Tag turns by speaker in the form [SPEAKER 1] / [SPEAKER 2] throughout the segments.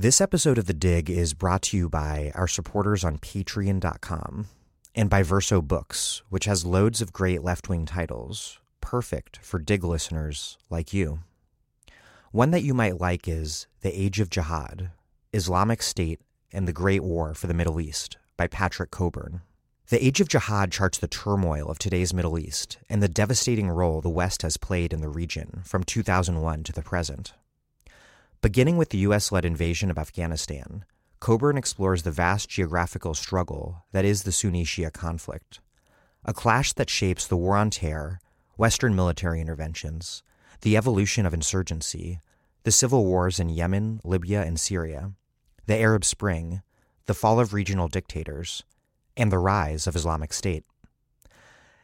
[SPEAKER 1] This episode of The Dig is brought to you by our supporters on patreon.com and by Verso Books, which has loads of great left wing titles, perfect for Dig listeners like you. One that you might like is The Age of Jihad Islamic State and the Great War for the Middle East by Patrick Cockburn. The Age of Jihad charts the turmoil of today's Middle East and the devastating role the West has played in the region from 2001 to the present. Beginning with the U.S. led invasion of Afghanistan, Cockburn explores the vast geographical struggle that is the Sunni Shia conflict, a clash that shapes the War on Terror, Western military interventions, the evolution of insurgency, the civil wars in Yemen, Libya, and Syria, the Arab Spring, the fall of regional dictators, and the rise of Islamic State.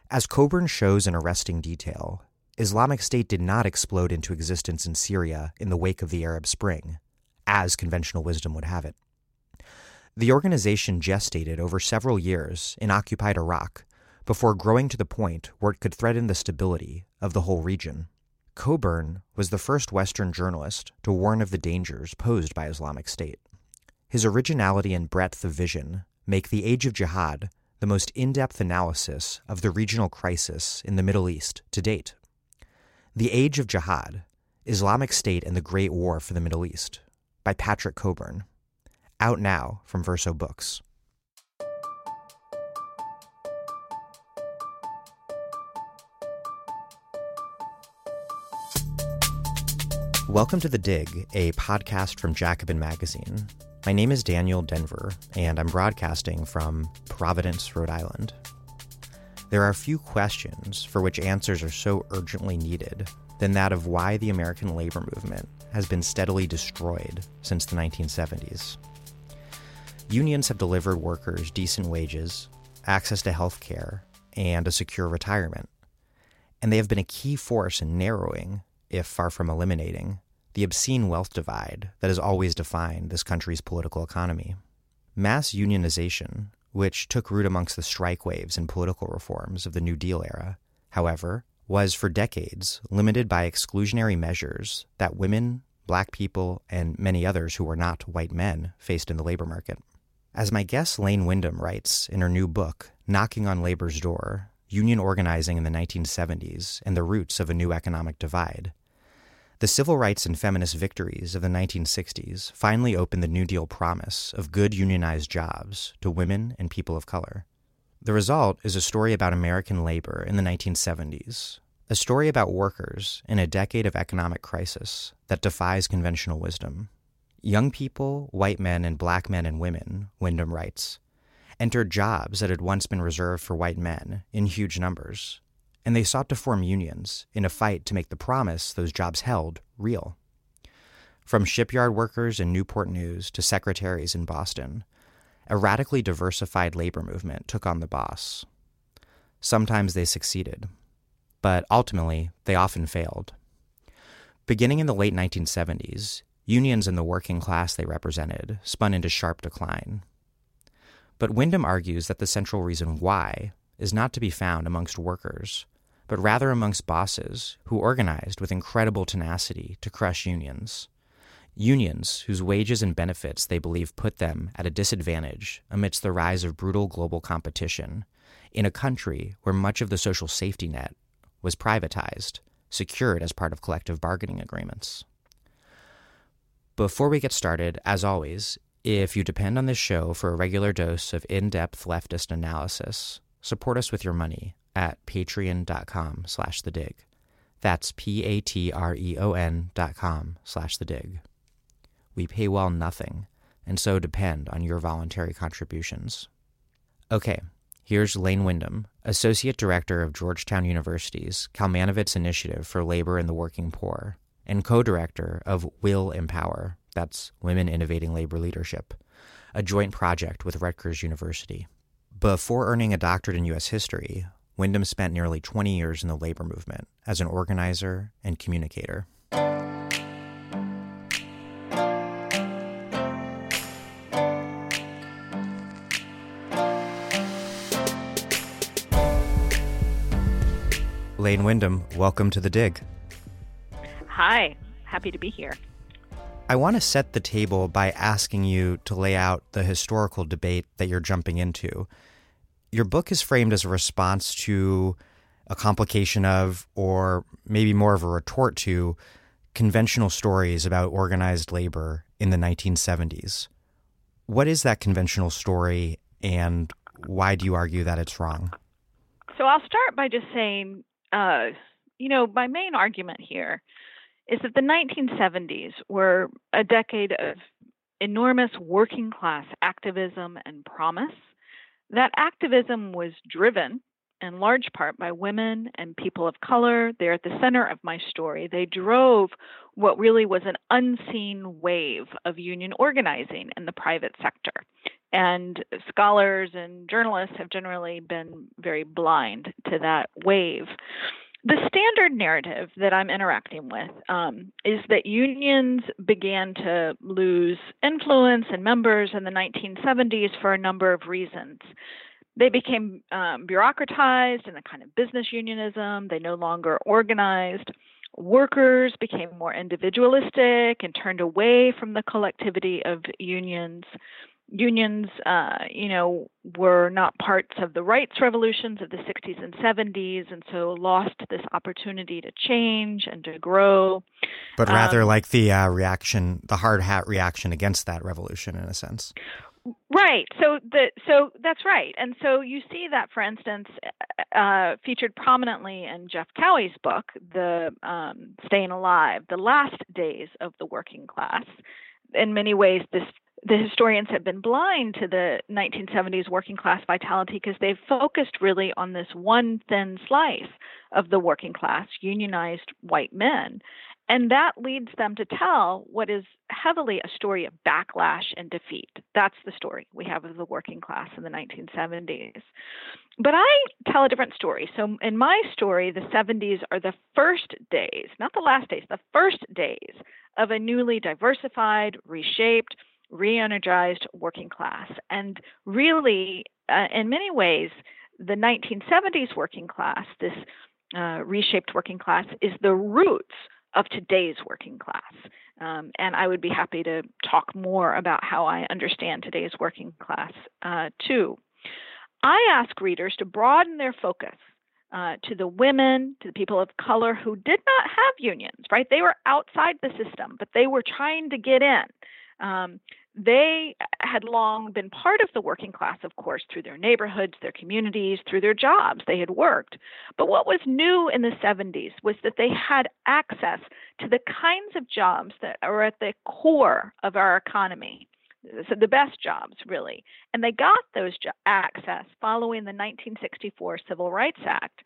[SPEAKER 1] As Cockburn shows in arresting detail, Islamic State did not explode into existence in Syria in the wake of the Arab Spring, as conventional wisdom would have it. The organization gestated over several years in occupied Iraq before growing to the point where it could threaten the stability of the whole region. Cockburn was the first Western journalist to warn of the dangers posed by Islamic State. His originality and breadth of vision make The Age of Jihad the most in depth analysis of the regional crisis in the Middle East to date. The Age of Jihad Islamic State and the Great War for the Middle East by Patrick Cockburn. Out now from Verso Books. Welcome to The Dig, a podcast from Jacobin Magazine. My name is Daniel Denvir, and I'm broadcasting from Providence, Rhode Island. There are few questions for which answers are so urgently needed than that of why the American labor movement has been steadily destroyed since the 1970s. Unions have delivered workers decent wages, access to health care, and a secure retirement. And they have been a key force in narrowing, if far from eliminating, the obscene wealth divide that has always defined this country's political economy. Mass unionization which took root amongst the strike waves and political reforms of the New Deal era, however, was for decades limited by exclusionary measures that women, black people, and many others who were not white men faced in the labor market. As my guest Lane Windham writes in her new book, Knocking on Labor's Door Union Organizing in the 1970s and the Roots of a New Economic Divide, the civil rights and feminist victories of the 1960s finally opened the New Deal promise of good unionized jobs to women and people of color. The result is a story about American labor in the 1970s, a story about workers in a decade of economic crisis that defies conventional wisdom. Young people, white men, and black men and women, Windham writes, entered jobs that had once been reserved for white men in huge numbers and they sought to form unions in a fight to make the promise those jobs held real. From shipyard workers in Newport News to secretaries in Boston, a radically diversified labor movement took on the boss. Sometimes they succeeded, but ultimately they often failed. Beginning in the late 1970s, unions and the working class they represented spun into sharp decline. But Windham argues that the central reason why is not to be found amongst workers, but rather amongst bosses who organized with incredible tenacity to crush unions. Unions whose wages and benefits they believe put them at a disadvantage amidst the rise of brutal global competition in a country where much of the social safety net was privatized, secured as part of collective bargaining agreements. Before we get started, as always, if you depend on this show for a regular dose of in depth leftist analysis, support us with your money at patreon.com slash the dig. That's P-A-T-R-E-O-N dot com slash the dig. We pay well nothing, and so depend on your voluntary contributions. Okay, here's Lane Windham, Associate Director of Georgetown University's Kalmanovitz Initiative for Labor and the Working Poor, and co-director of Will Empower, that's Women Innovating Labor Leadership, a joint project with Rutgers University. Before earning a doctorate in U.S. history, Windham spent nearly 20 years in the labor movement as an organizer and communicator. Lane Windham, welcome to the dig.
[SPEAKER 2] Hi, happy to be here.
[SPEAKER 1] I want to set the table by asking you to lay out the historical debate that you're jumping into. Your book is framed as a response to a complication of, or maybe more of a retort to, conventional stories about organized labor in the 1970s. What is that conventional story, and why do you argue that it's wrong?
[SPEAKER 2] So I'll start by just saying, uh, you know, my main argument here is that the 1970s were a decade of enormous working class activism and promise. That activism was driven in large part by women and people of color. They're at the center of my story. They drove what really was an unseen wave of union organizing in the private sector. And scholars and journalists have generally been very blind to that wave the standard narrative that I'm interacting with um, is that unions began to lose influence and members in the 1970s for a number of reasons. They became um, bureaucratized in a kind of business unionism, they no longer organized. Workers became more individualistic and turned away from the collectivity of unions unions, uh, you know, were not parts of the rights revolutions of the 60s and 70s, and so lost this opportunity to change and to grow.
[SPEAKER 1] But rather um, like the uh, reaction, the hard hat reaction against that revolution, in a sense.
[SPEAKER 2] Right. So the so that's right, and so you see that, for instance, uh, featured prominently in Jeff Cowie's book, "The um, Staying Alive: The Last Days of the Working Class." In many ways, this the historians have been blind to the 1970s working class vitality because they've focused really on this one thin slice of the working class, unionized white men. And that leads them to tell what is heavily a story of backlash and defeat. That's the story we have of the working class in the 1970s. But I tell a different story. So in my story, the 70s are the first days, not the last days, the first days of a newly diversified, reshaped, re energized working class. And really, uh, in many ways, the 1970s working class, this uh, reshaped working class, is the roots of today's working class. Um, and I would be happy to talk more about how I understand today's working class uh, too. I ask readers to broaden their focus uh, to the women, to the people of color who did not have unions, right? They were outside the system, but they were trying to get in. Um, they had long been part of the working class, of course, through their neighborhoods, their communities, through their jobs. They had worked. But what was new in the 70s was that they had access to the kinds of jobs that are at the core of our economy. So the best jobs, really. And they got those jo- access following the 1964 Civil Rights Act.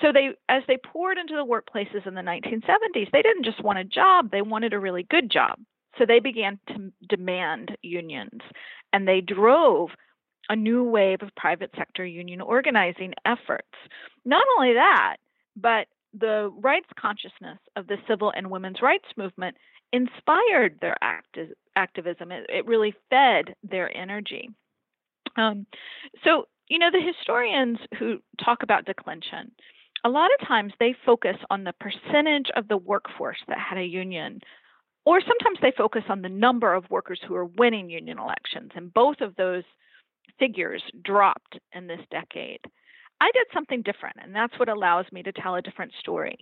[SPEAKER 2] So they, as they poured into the workplaces in the 1970s, they didn't just want a job; they wanted a really good job. So they began to demand unions, and they drove a new wave of private sector union organizing efforts. Not only that, but the rights consciousness of the civil and women's rights movement inspired their acti- activism. It, it, really fed their energy. Um, so, you know, the historians who talk about declension, a lot of times they focus on the percentage of the workforce that had a union or sometimes they focus on the number of workers who are winning union elections, and both of those figures dropped in this decade. I did something different, and that's what allows me to tell a different story.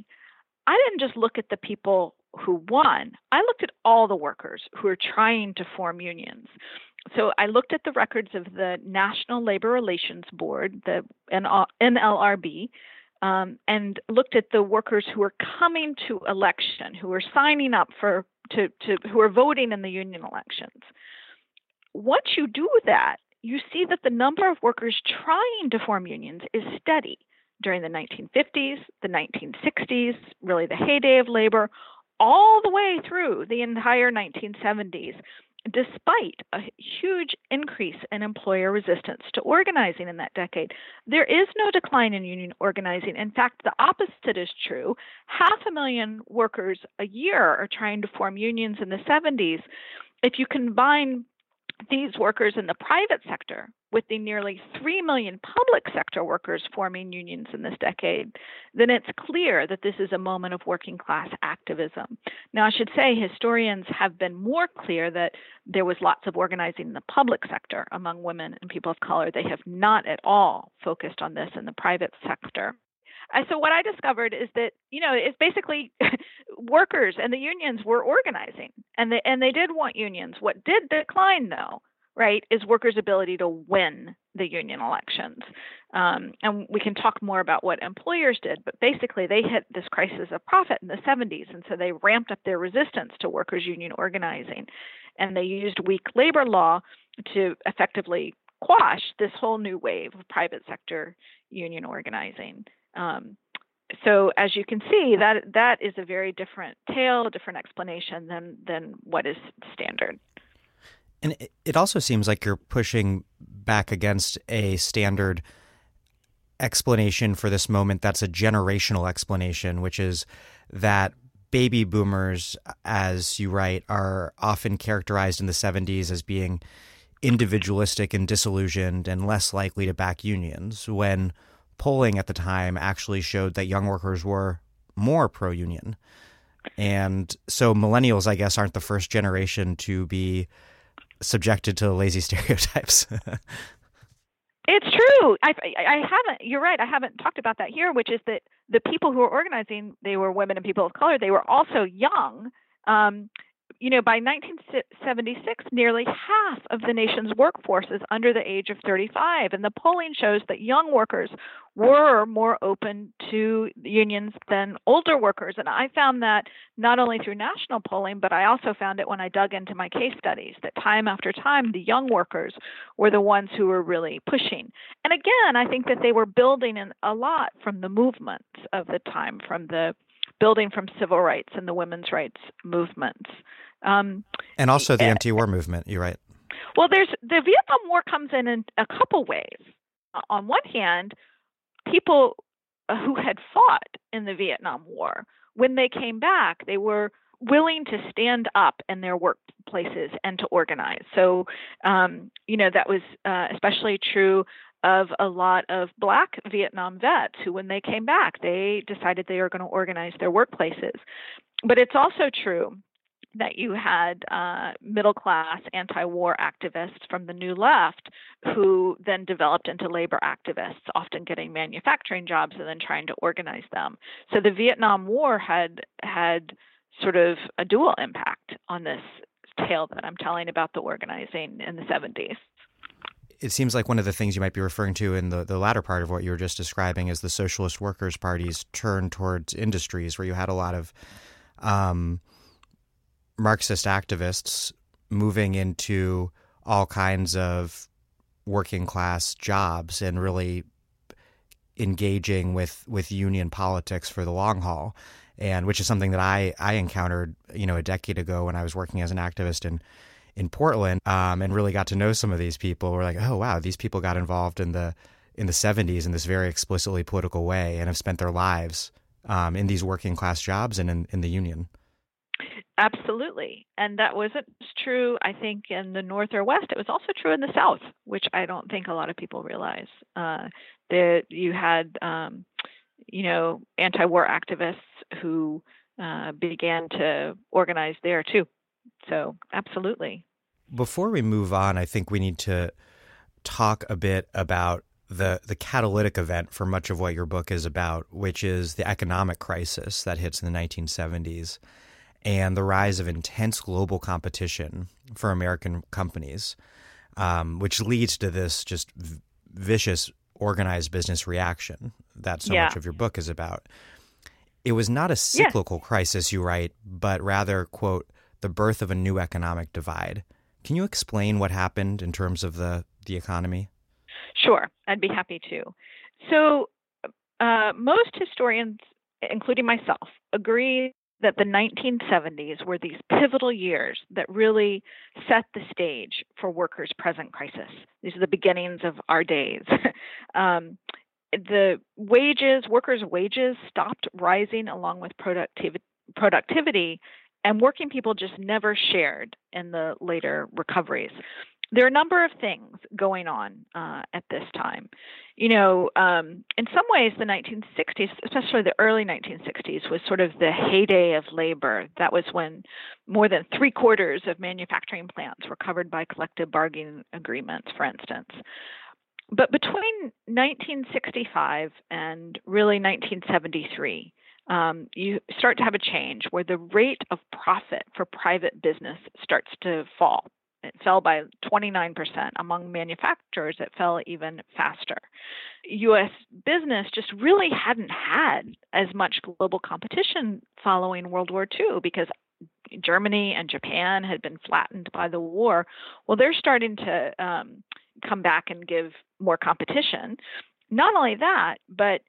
[SPEAKER 2] I didn't just look at the people who won, I looked at all the workers who are trying to form unions. So I looked at the records of the National Labor Relations Board, the NLRB, um, and looked at the workers who are coming to election, who are signing up for to, to who are voting in the union elections. Once you do that, you see that the number of workers trying to form unions is steady during the 1950s, the 1960s, really the heyday of labor, all the way through the entire 1970s despite a huge increase in employer resistance to organizing in that decade. There is no decline in union organizing. In fact, the opposite is true. Half a million workers a year are trying to form unions in the 70s. If you combine these workers in the private sector, with the nearly 3 million public sector workers forming unions in this decade, then it's clear that this is a moment of working class activism. Now, I should say historians have been more clear that there was lots of organizing in the public sector among women and people of color. They have not at all focused on this in the private sector. So what I discovered is that you know it's basically workers and the unions were organizing, and they and they did want unions. What did decline though, right, is workers' ability to win the union elections. Um, and we can talk more about what employers did, but basically they hit this crisis of profit in the 70s, and so they ramped up their resistance to workers' union organizing, and they used weak labor law to effectively quash this whole new wave of private sector union organizing. Um, so as you can see, that that is a very different tale, different explanation than than what is standard.
[SPEAKER 1] And it also seems like you're pushing back against a standard explanation for this moment that's a generational explanation, which is that baby boomers, as you write, are often characterized in the 70s as being individualistic and disillusioned and less likely to back unions when polling at the time actually showed that young workers were more pro union. And so millennials, I guess, aren't the first generation to be subjected to lazy stereotypes.
[SPEAKER 2] it's true. I, I haven't, you're right. I haven't talked about that here, which is that the people who were organizing, they were women and people of color. They were also young. Um, you know, by 1976, nearly half of the nation's workforce is under the age of 35. And the polling shows that young workers were more open to unions than older workers. And I found that not only through national polling, but I also found it when I dug into my case studies that time after time, the young workers were the ones who were really pushing. And again, I think that they were building in a lot from the movements of the time, from the building from civil rights and the women's rights movements.
[SPEAKER 1] Um, and also the uh, anti-war movement. You're right.
[SPEAKER 2] Well, there's the Vietnam War comes in in a couple ways. On one hand, people who had fought in the Vietnam War, when they came back, they were willing to stand up in their workplaces and to organize. So, um, you know, that was uh, especially true of a lot of black Vietnam vets who, when they came back, they decided they were going to organize their workplaces. But it's also true that you had uh, middle class anti war activists from the New Left who then developed into labor activists, often getting manufacturing jobs and then trying to organize them. So the Vietnam War had had sort of a dual impact on this tale that I'm telling about the organizing in the 70s.
[SPEAKER 1] It seems like one of the things you might be referring to in the, the latter part of what you were just describing is the Socialist Workers' Party's turn towards industries, where you had a lot of um, Marxist activists moving into all kinds of working class jobs and really engaging with with union politics for the long haul. And which is something that I I encountered you know a decade ago when I was working as an activist in in Portland um, and really got to know some of these people. We're like oh wow these people got involved in the in the 70s in this very explicitly political way and have spent their lives um, in these working class jobs and in, in the union
[SPEAKER 2] Absolutely. And that wasn't true, I think, in the North or West. It was also true in the South, which I don't think a lot of people realize. Uh, that you had, um, you know, anti war activists who uh, began to organize there too. So, absolutely.
[SPEAKER 1] Before we move on, I think we need to talk a bit about the the catalytic event for much of what your book is about, which is the economic crisis that hits in the 1970s and the rise of intense global competition for American companies, um, which leads to this just v- vicious organized business reaction that so yeah. much of your book is about. It was not a cyclical yeah. crisis, you write, but rather, quote, the birth of a new economic divide. Can you explain what happened in terms of the, the economy?
[SPEAKER 2] Sure, I'd be happy to. So, uh, most historians, including myself, agree that the 1970s were these pivotal years that really set the stage for workers' present crisis. These are the beginnings of our days. um, the wages, workers' wages stopped rising along with productivity, productivity, and working people just never shared in the later recoveries. There are a number of things going on uh, at this time. You know, um, in some ways, the 1960s, especially the early 1960s, was sort of the heyday of labor. That was when more than three quarters of manufacturing plants were covered by collective bargaining agreements, for instance. But between 1965 and really 1973, um, you start to have a change where the rate of profit for private business starts to fall. It fell by 29%. Among manufacturers, it fell even faster. US business just really hadn't had as much global competition following World War II because Germany and Japan had been flattened by the war. Well, they're starting to um, come back and give more competition. Not only that, but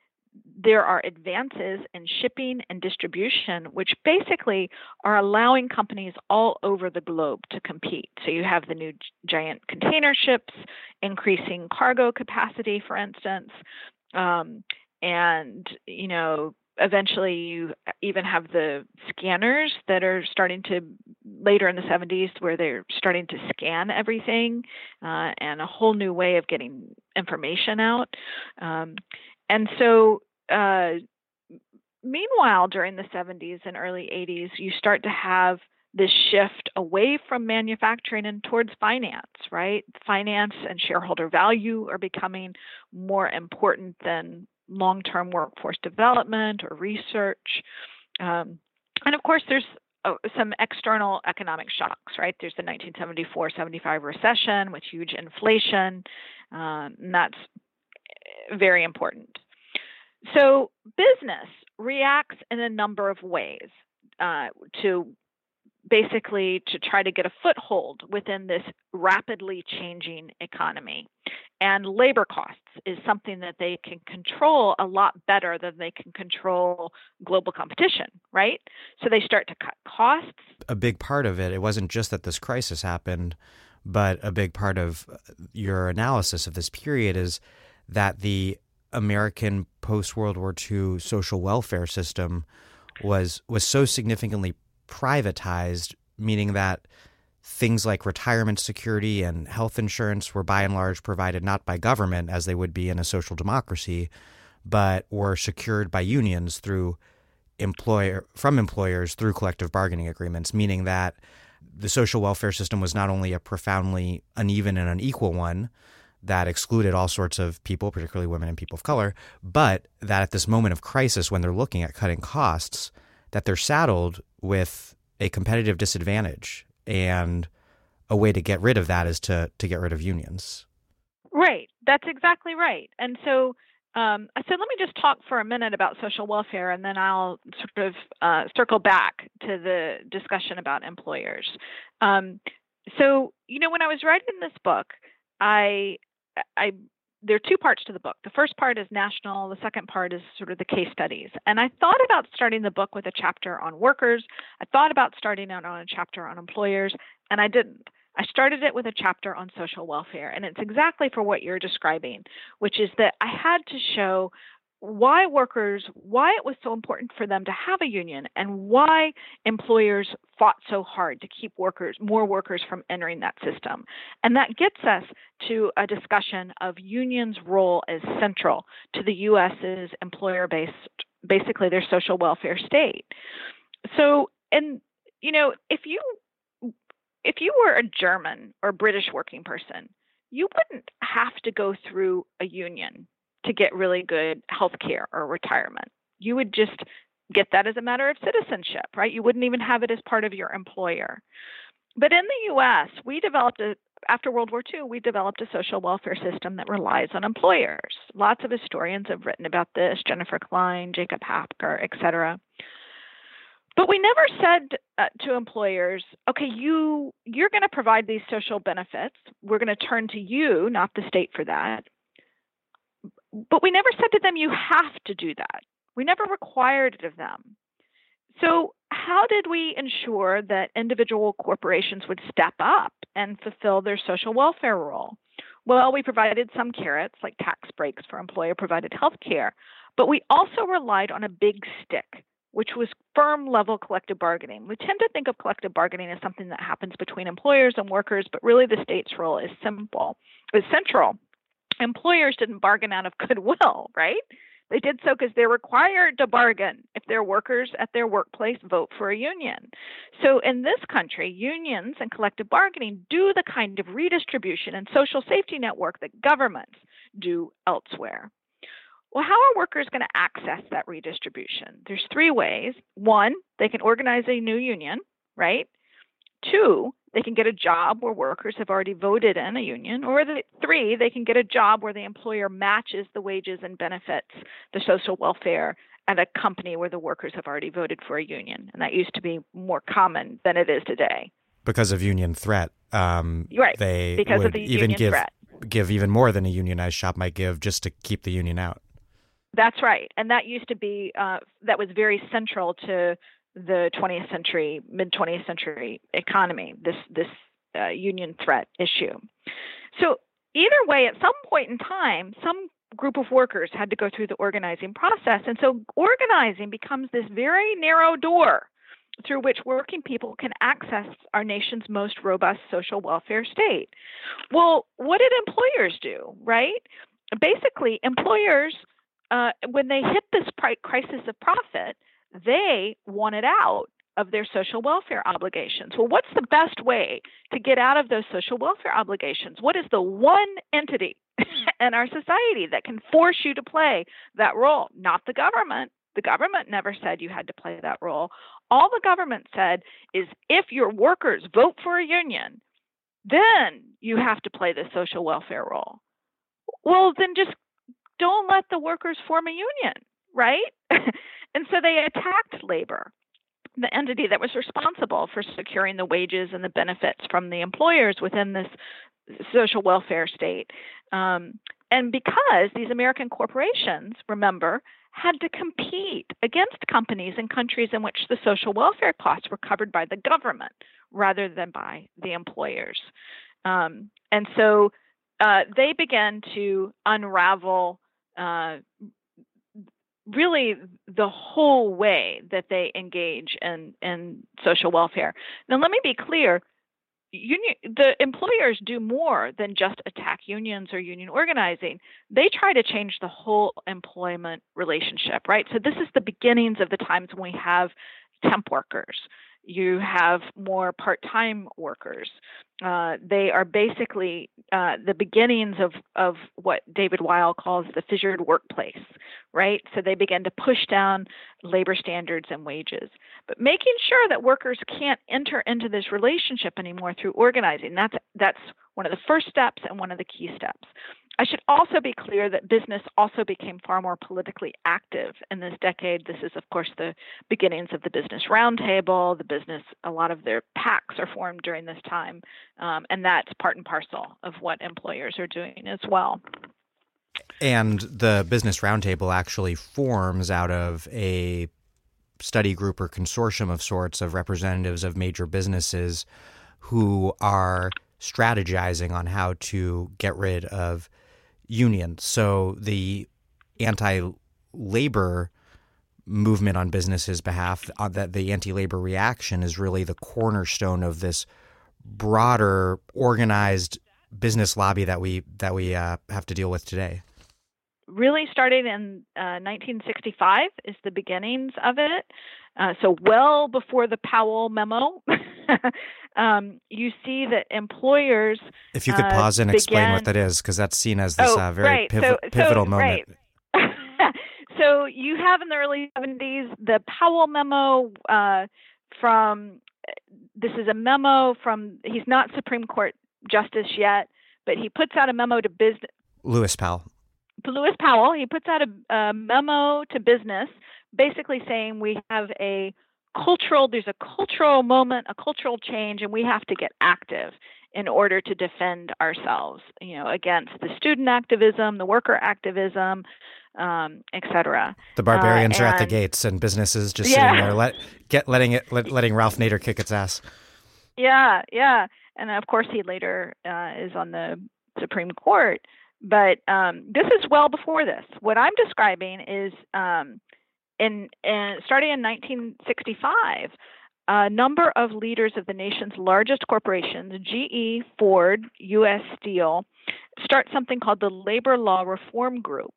[SPEAKER 2] there are advances in shipping and distribution, which basically are allowing companies all over the globe to compete. So you have the new giant container ships, increasing cargo capacity, for instance, um, and you know eventually you even have the scanners that are starting to later in the 70s where they're starting to scan everything uh, and a whole new way of getting information out um, and so uh, meanwhile, during the 70s and early 80s, you start to have this shift away from manufacturing and towards finance, right? Finance and shareholder value are becoming more important than long term workforce development or research. Um, and of course, there's uh, some external economic shocks, right? There's the 1974 75 recession with huge inflation, um, and that's eh, very important. So business reacts in a number of ways uh, to basically to try to get a foothold within this rapidly changing economy. And labor costs is something that they can control a lot better than they can control global competition, right? So they start to cut costs.
[SPEAKER 1] A big part of it, it wasn't just that this crisis happened, but a big part of your analysis of this period is that the American post World War II social welfare system was was so significantly privatized, meaning that things like retirement security and health insurance were by and large provided not by government as they would be in a social democracy, but were secured by unions through employer from employers through collective bargaining agreements, meaning that the social welfare system was not only a profoundly uneven and unequal one, that excluded all sorts of people, particularly women and people of color, but that at this moment of crisis, when they're looking at cutting costs, that they're saddled with a competitive disadvantage. And a way to get rid of that is to, to get rid of unions.
[SPEAKER 2] Right. That's exactly right. And so, um, so let me just talk for a minute about social welfare, and then I'll sort of uh, circle back to the discussion about employers. Um, so, you know, when I was writing this book, I I there are two parts to the book. The first part is national, the second part is sort of the case studies. And I thought about starting the book with a chapter on workers. I thought about starting out on a chapter on employers, and I didn't. I started it with a chapter on social welfare, and it's exactly for what you're describing, which is that I had to show why workers, why it was so important for them to have a union, and why employers fought so hard to keep workers, more workers from entering that system. And that gets us to a discussion of unions' role as central to the U.S.'s employer-based, basically their social welfare state. So, and you know, if you if you were a German or British working person, you wouldn't have to go through a union to get really good health care or retirement. You would just get that as a matter of citizenship, right? You wouldn't even have it as part of your employer. But in the US, we developed a after World War II, we developed a social welfare system that relies on employers. Lots of historians have written about this, Jennifer Klein, Jacob Hacker, et cetera. But we never said uh, to employers, okay, you you're going to provide these social benefits. We're going to turn to you, not the state for that. But we never said to them, you have to do that. We never required it of them. So, how did we ensure that individual corporations would step up and fulfill their social welfare role? Well, we provided some carrots like tax breaks for employer provided health care, but we also relied on a big stick, which was firm level collective bargaining. We tend to think of collective bargaining as something that happens between employers and workers, but really the state's role is simple, is central. Employers didn't bargain out of goodwill, right? They did so because they're required to bargain if their workers at their workplace vote for a union. So in this country, unions and collective bargaining do the kind of redistribution and social safety network that governments do elsewhere. Well, how are workers going to access that redistribution? There's three ways. One, they can organize a new union, right? Two, they can get a job where workers have already voted in a union. Or the, three, they can get a job where the employer matches the wages and benefits, the social welfare at a company where the workers have already voted for a union. And that used to be more common than it is today.
[SPEAKER 1] Because of union threat, um,
[SPEAKER 2] right?
[SPEAKER 1] They
[SPEAKER 2] because
[SPEAKER 1] would
[SPEAKER 2] of the
[SPEAKER 1] even
[SPEAKER 2] union
[SPEAKER 1] give
[SPEAKER 2] threat.
[SPEAKER 1] give even more than a unionized shop might give just to keep the union out.
[SPEAKER 2] That's right, and that used to be uh, that was very central to the 20th century, mid 20th century economy. This this uh, union threat issue. So either way, at some point in time, some group of workers had to go through the organizing process, and so organizing becomes this very narrow door through which working people can access our nation's most robust social welfare state. Well, what did employers do, right? Basically, employers uh, when they hit this crisis of profit, they wanted out of their social welfare obligations. Well, what's the best way to get out of those social welfare obligations? What is the one entity in our society that can force you to play that role? Not the government. The government never said you had to play that role. All the government said is if your workers vote for a union, then you have to play the social welfare role. Well, then just don't let the workers form a union, right? and so they attacked labor, the entity that was responsible for securing the wages and the benefits from the employers within this social welfare state. Um, and because these American corporations, remember, had to compete against companies in countries in which the social welfare costs were covered by the government rather than by the employers. Um, and so uh, they began to unravel uh, really the whole way that they engage in, in social welfare. Now, let me be clear. Union, the employers do more than just attack unions or union organizing. They try to change the whole employment relationship, right? So this is the beginnings of the times when we have temp workers you have more part time workers. Uh, they are basically uh, the beginnings of, of what David Weil calls the fissured workplace, right? So they begin to push down labor standards and wages. But making sure that workers can't enter into this relationship anymore through organizing, that's, that's one of the first steps and one of the key steps. I should also be clear that business also became far more politically active in this decade. This is, of course, the beginnings of the Business Roundtable. The business, a lot of their PACs are formed during this time, um, and that's part and parcel of what employers are doing as well.
[SPEAKER 1] And the Business Roundtable actually forms out of a study group or consortium of sorts of representatives of major businesses who are strategizing on how to get rid of union. So the anti labor movement on businesses' behalf, uh, that the anti labor reaction is really the cornerstone of this broader organized business lobby that we that we uh, have to deal with today.
[SPEAKER 2] Really, starting in uh, 1965 is the beginnings of it. Uh, so well before the Powell memo, um, you see that employers.
[SPEAKER 1] If you could
[SPEAKER 2] uh,
[SPEAKER 1] pause and
[SPEAKER 2] began...
[SPEAKER 1] explain what that is, because that's seen as this
[SPEAKER 2] oh,
[SPEAKER 1] uh, very
[SPEAKER 2] right.
[SPEAKER 1] piv-
[SPEAKER 2] so,
[SPEAKER 1] pivotal
[SPEAKER 2] so,
[SPEAKER 1] moment.
[SPEAKER 2] Right. so you have in the early 70s the Powell memo uh, from. This is a memo from. He's not Supreme Court justice yet, but he puts out a memo to business.
[SPEAKER 1] Lewis Powell.
[SPEAKER 2] Lewis Powell. He puts out a, a memo to business basically saying we have a cultural there's a cultural moment a cultural change and we have to get active in order to defend ourselves you know against the student activism the worker activism um, etc
[SPEAKER 1] the barbarians
[SPEAKER 2] uh,
[SPEAKER 1] are at the gates and businesses just
[SPEAKER 2] yeah.
[SPEAKER 1] sitting there let get letting it let, letting ralph nader kick its ass.
[SPEAKER 2] Yeah yeah. And of course he later uh, is on the supreme court. But um, this is well before this. What i'm describing is um, in, in starting in 1965, a number of leaders of the nation's largest corporations, GE, Ford, U.S. Steel, start something called the Labor Law Reform Group.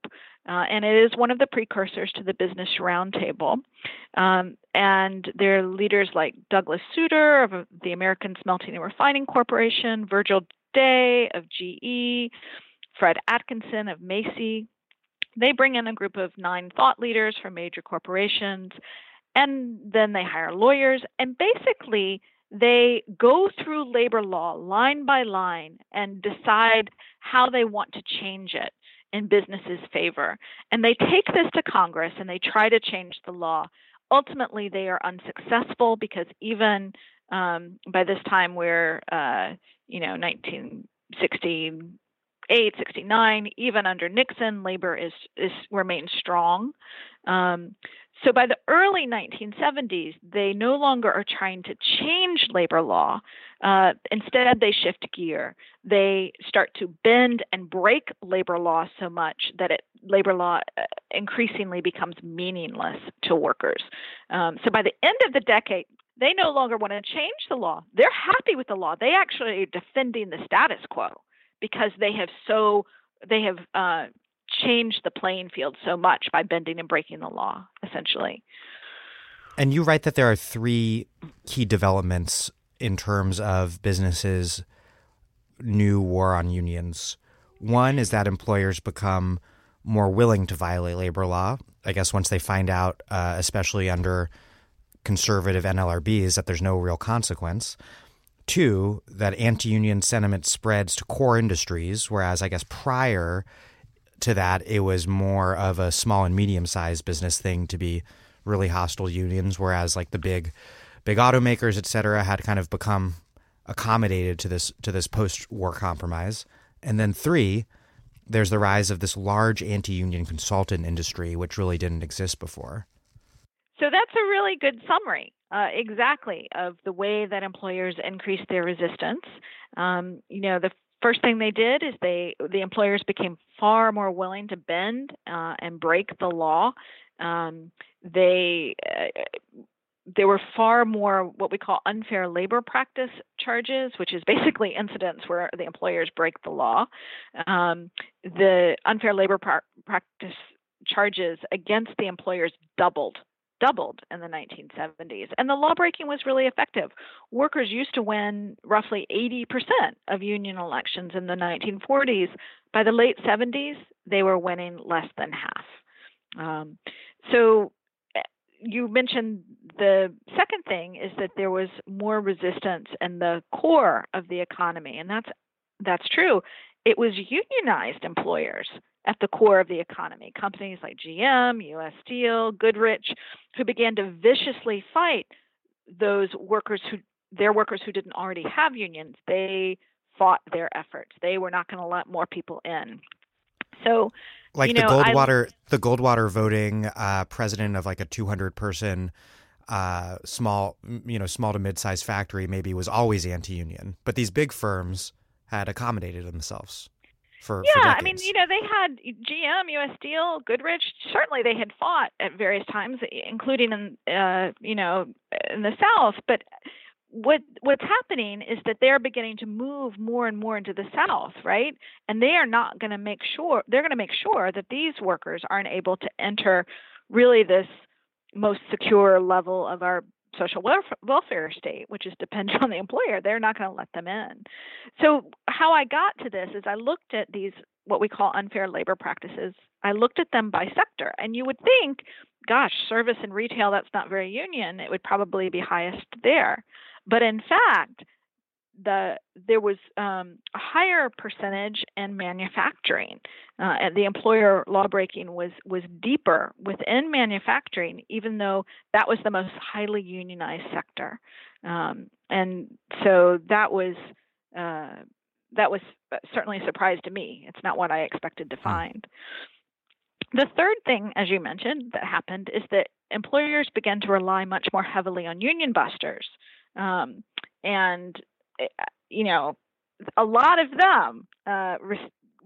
[SPEAKER 2] Uh, and it is one of the precursors to the Business Roundtable. Um, and there are leaders like Douglas Soutar of the American Smelting and Refining Corporation, Virgil Day of GE, Fred Atkinson of Macy. They bring in a group of nine thought leaders from major corporations and then they hire lawyers and basically they go through labor law line by line and decide how they want to change it in businesses' favor. And they take this to Congress and they try to change the law. Ultimately, they are unsuccessful because even um, by this time, we're, uh, you know, 1968, 69, even under Nixon, labor is, is remains strong. Um, so by the early 1970s, they no longer are trying to change labor law. Uh, instead, they shift gear. They start to bend and break labor law so much that it, labor law uh, increasingly becomes meaningless to workers. Um, so by the end of the decade, they no longer want to change the law. They're happy with the law. They actually are defending the status quo because they have so they have uh, changed the playing field so much by bending and breaking the law, essentially.
[SPEAKER 1] And you write that there are three key developments in terms of businesses' new war on unions. One is that employers become more willing to violate labor law. I guess once they find out, uh, especially under conservative NLRBs, that there's no real consequence. Two, that anti union sentiment spreads to core industries, whereas I guess prior to that, it was more of a small and medium sized business thing to be really hostile unions, whereas like the big, big automakers, et cetera, had kind of become accommodated to this to this post war compromise. And then three, there's the rise of this large anti union consultant industry, which really didn't exist before.
[SPEAKER 2] So that's a really good summary, uh, exactly, of the way that employers increase their resistance. Um, you know, the first thing they did is they the employers became far more willing to bend uh, and break the law. Um, they uh, there were far more what we call unfair labor practice charges, which is basically incidents where the employers break the law. Um, the unfair labor pra- practice charges against the employers doubled doubled in the 1970s. And the lawbreaking was really effective. Workers used to win roughly 80% of union elections in the 1940s. By the late 70s, they were winning less than half. Um, so eh, you mentioned the second thing is that there was more resistance in the core of the economy, and that's that's true. It was unionized employers at the core of the economy. Companies like GM, US Steel, Goodrich, who began to viciously fight those workers who their workers who didn't already have unions. They fought their efforts. They were not going to let more people in. So,
[SPEAKER 1] like
[SPEAKER 2] you
[SPEAKER 1] the
[SPEAKER 2] know,
[SPEAKER 1] Goldwater,
[SPEAKER 2] I,
[SPEAKER 1] the Goldwater voting uh, president of like a 200 person uh, small, you know, small to mid-sized factory maybe was always anti-union, but these big firms had accommodated themselves for
[SPEAKER 2] yeah
[SPEAKER 1] for
[SPEAKER 2] i mean you know they had gm us steel goodrich certainly they had fought at various times including in uh, you know in the south but what what's happening is that they're beginning to move more and more into the south right? And they are not going to make sure they're going to make sure that these workers aren't able to enter really this most secure level of our social welfare state, which is dependent on the employer, they're not going to let them in. So, how I got to this is I looked at these, what we call unfair labor practices. I looked at them by sector, and you would think, gosh, service and retail, that's not very union. It would probably be highest there. But in fact, the there was um, a higher percentage in manufacturing. Uh, and the employer law breaking was was deeper within manufacturing, even though that was the most highly unionized sector. Um, and so that was uh, that was certainly a surprise to me. It's not what I expected to hmm. find. The third thing, as you mentioned, that happened is that employers began to rely much more heavily on union busters. Um, and you know, a lot of them uh,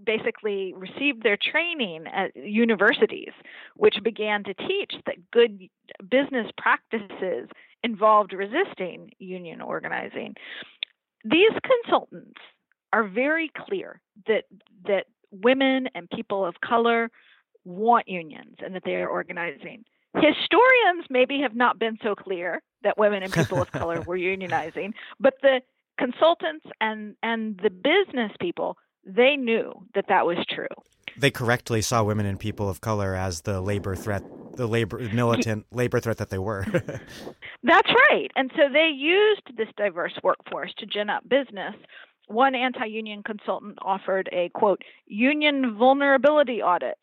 [SPEAKER 2] basically received their training at universities, which began to teach that good business practices involved resisting union organizing. These consultants are very clear that that women and people of color want unions and that they are organizing. Historians maybe have not been so clear that women and people of color were unionizing, but the consultants and and the business people they knew that that was true.
[SPEAKER 1] They correctly saw women and people of color as the labor threat, the labor militant labor threat that they were.
[SPEAKER 2] That's right. And so they used this diverse workforce to gin up business. One anti union consultant offered a quote, union vulnerability audit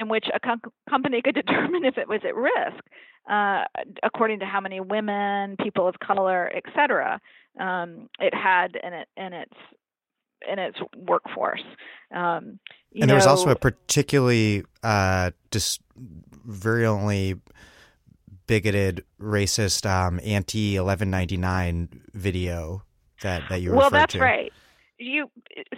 [SPEAKER 2] in which a com- company could determine if it was at risk, uh, according to how many women, people of color, etc., um, it had in it in its in its workforce. Um,
[SPEAKER 1] and there was also a particularly uh, dis- virulently bigoted, racist, um, anti eleven ninety nine video that that you
[SPEAKER 2] well, that's
[SPEAKER 1] to.
[SPEAKER 2] right you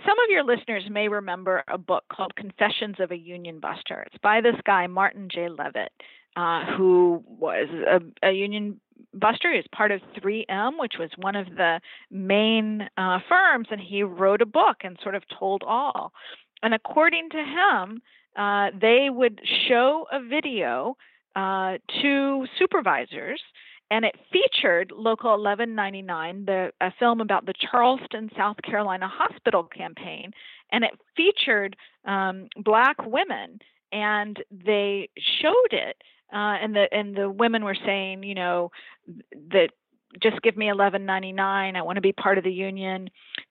[SPEAKER 2] some of your listeners may remember a book called Confessions of a Union Buster. It's by this guy Martin J. Levitt, uh, who was a, a union buster. He was part of 3M, which was one of the main uh, firms, and he wrote a book and sort of told all. And according to him, uh, they would show a video uh, to supervisors and it featured Local 1199, the a film about the Charleston, South Carolina hospital campaign, and it featured um, black women, and they showed it, uh, and the and the women were saying, you know, that just give me 1199, I want to be part of the union,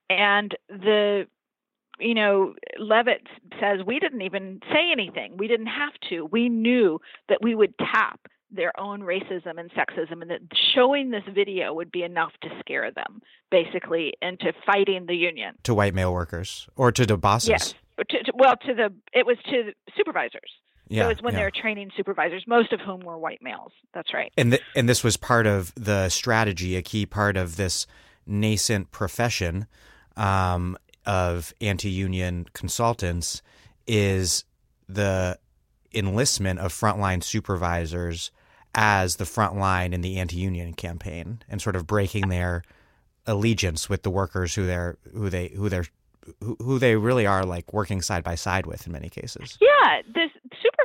[SPEAKER 2] and the you know, Levitt says we didn't even say anything. We didn't have to. We knew that we would tap their own racism and sexism, and that showing this video would be enough to scare them, basically, into fighting the union.
[SPEAKER 1] To white male workers or to the bosses?
[SPEAKER 2] Yes. To, to, well, to the it was to supervisors. Yeah, so it was when
[SPEAKER 1] yeah.
[SPEAKER 2] they were training supervisors, most of whom were white males. That's right.
[SPEAKER 1] And th- and this was part of the strategy, a key part of this nascent profession um, of anti-union consultants is the enlistment of frontline supervisors as the front line in the anti-union campaign and sort of breaking their allegiance with the workers who they're who they who they're who, who they really are like working side by side with in many cases.
[SPEAKER 2] Yeah, the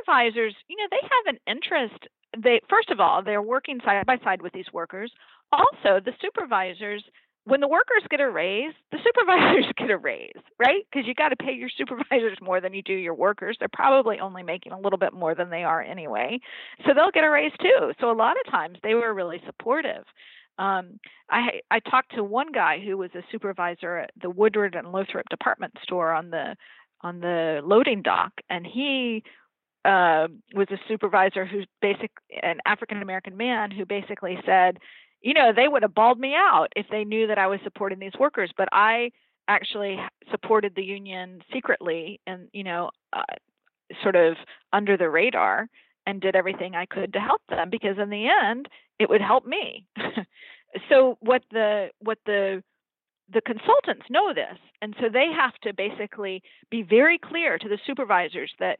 [SPEAKER 2] supervisors, you know, they have an interest. They first of all, they're working side by side with these workers. Also, the supervisors when the workers get a raise, the supervisors get a raise, right? Because you got to pay your supervisors more than you do your workers. They're probably only making a little bit more than they are anyway. So they'll get a raise too. So a lot of times they were really supportive. Um, I I talked to one guy who was a supervisor at the Woodward and Lothrop department store on the on the loading dock, and he uh, was a supervisor who's basic an African American man who basically said, you know, they would have bawled me out if they knew that I was supporting these workers. But I actually supported the union secretly and, you know, uh, sort of under the radar and did everything I could to help them because in the end it would help me. so what the what the the consultants know this and so they have to basically be very clear to the supervisors that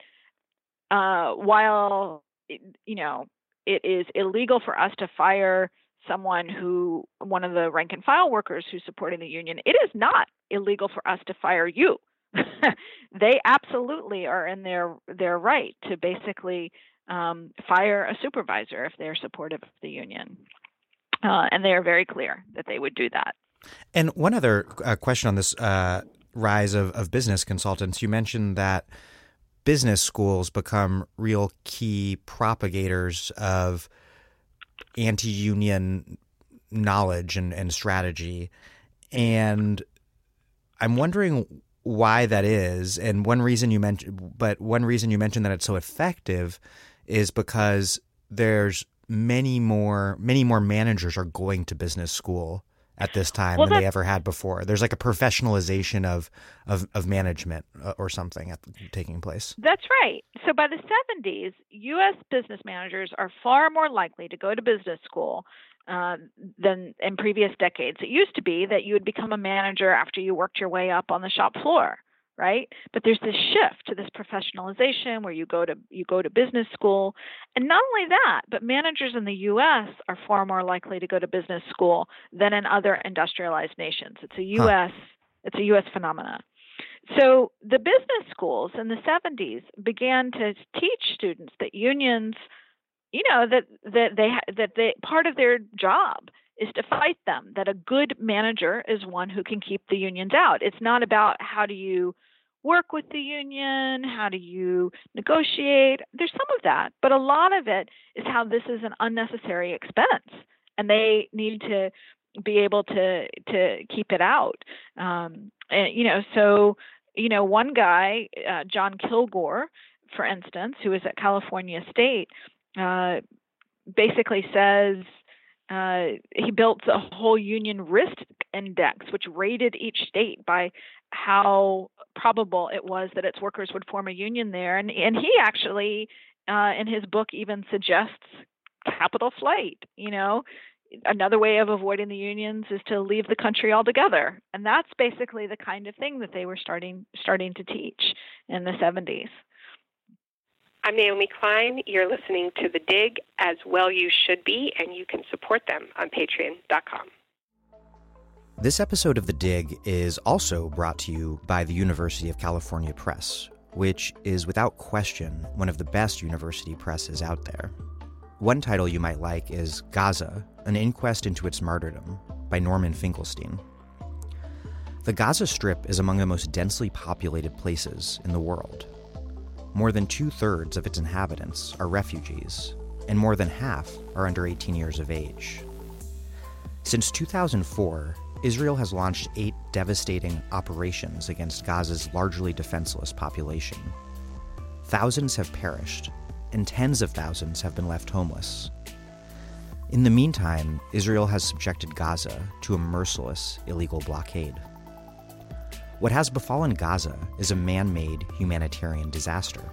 [SPEAKER 2] uh, while you know it is illegal for us to fire someone who, one of the rank and file workers who's supporting the union, it is not illegal for us to fire you. they absolutely are in their their right to basically um, fire a supervisor if they're supportive of the union, uh, and they are very clear that they would do that.
[SPEAKER 1] And one other uh, question on this uh, rise of, of business consultants, you mentioned that business schools become real key propagators of anti-union knowledge and, and strategy. And i'm wondering why that is. And one reason you mentioned but one reason you mentioned that it's so effective is because there's many more many more managers are going to business school at this time well, than they ever had before. There's like a professionalization of of, of management uh, or something at, taking place.
[SPEAKER 2] That's right. So by the 70s, U.S. business managers are far more likely to go to business school uh, than in previous decades. It used to be that you would become a manager after you worked your way up on the shop floor. Right? But there's this shift to this professionalization where you go to you go to business school, and not only that, but managers in the U.S. are far more likely to go to business school than in other industrialized nations. It's a U.S. Huh. It's a U.S. phenomenon. So the business schools in the 70s began to teach students that unions, you know, that that they that they part of their job is to fight them. That a good manager is one who can keep the unions out. It's not about how do you work with the union, how do you negotiate. There's some of that, but a lot of it is how this is an unnecessary expense, and they need to be able to to keep it out. Um, and you know, so you know, one guy, uh, John Kilgour, for instance, who is at California State, uh, basically says uh, he built a whole union risk index, which rated each state by how probable it was that its workers would form a union there. And, and he actually, uh, in his book, even suggests capital flight. You know, another way of avoiding the unions is to leave the country altogether, and that's basically the kind of thing that they were starting starting to teach in the 70s.
[SPEAKER 3] I'm Naomi Klein. You're listening to The Dig as well you should be, and you can support them on patreon.com.
[SPEAKER 1] This episode of The Dig is also brought to you by the University of California Press, which is without question one of the best university presses out there. One title you might like is Gaza An Inquest into Its Martyrdom by Norman Finkelstein. The Gaza Strip is among the most densely populated places in the world more than two thirds of its inhabitants are refugees, and more than half are under 18 years of age. Since 2004, Israel has launched eight devastating operations against Gaza's largely defenseless population. Thousands have perished, and tens of thousands have been left homeless. In the meantime, Israel has subjected Gaza to a merciless illegal blockade. What has befallen Gaza is a man made humanitarian disaster.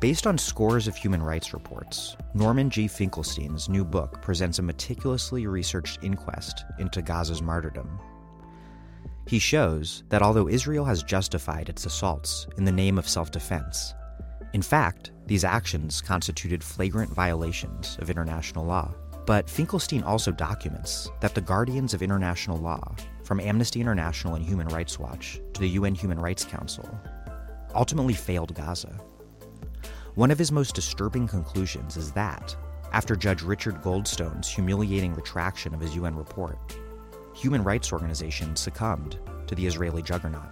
[SPEAKER 1] Based on scores of human rights reports, Norman G. Finkelstein's new book presents a meticulously researched inquest into Gaza's martyrdom. He shows that although Israel has justified its assaults in the name of self defense, in fact, these actions constituted flagrant violations of international law. But Finkelstein also documents that the guardians of international law from Amnesty International and Human Rights Watch to the UN Human Rights Council, ultimately failed Gaza. One of his most disturbing conclusions is that, after Judge Richard Goldstone's humiliating retraction of his UN report, human rights organizations succumbed to the Israeli juggernaut.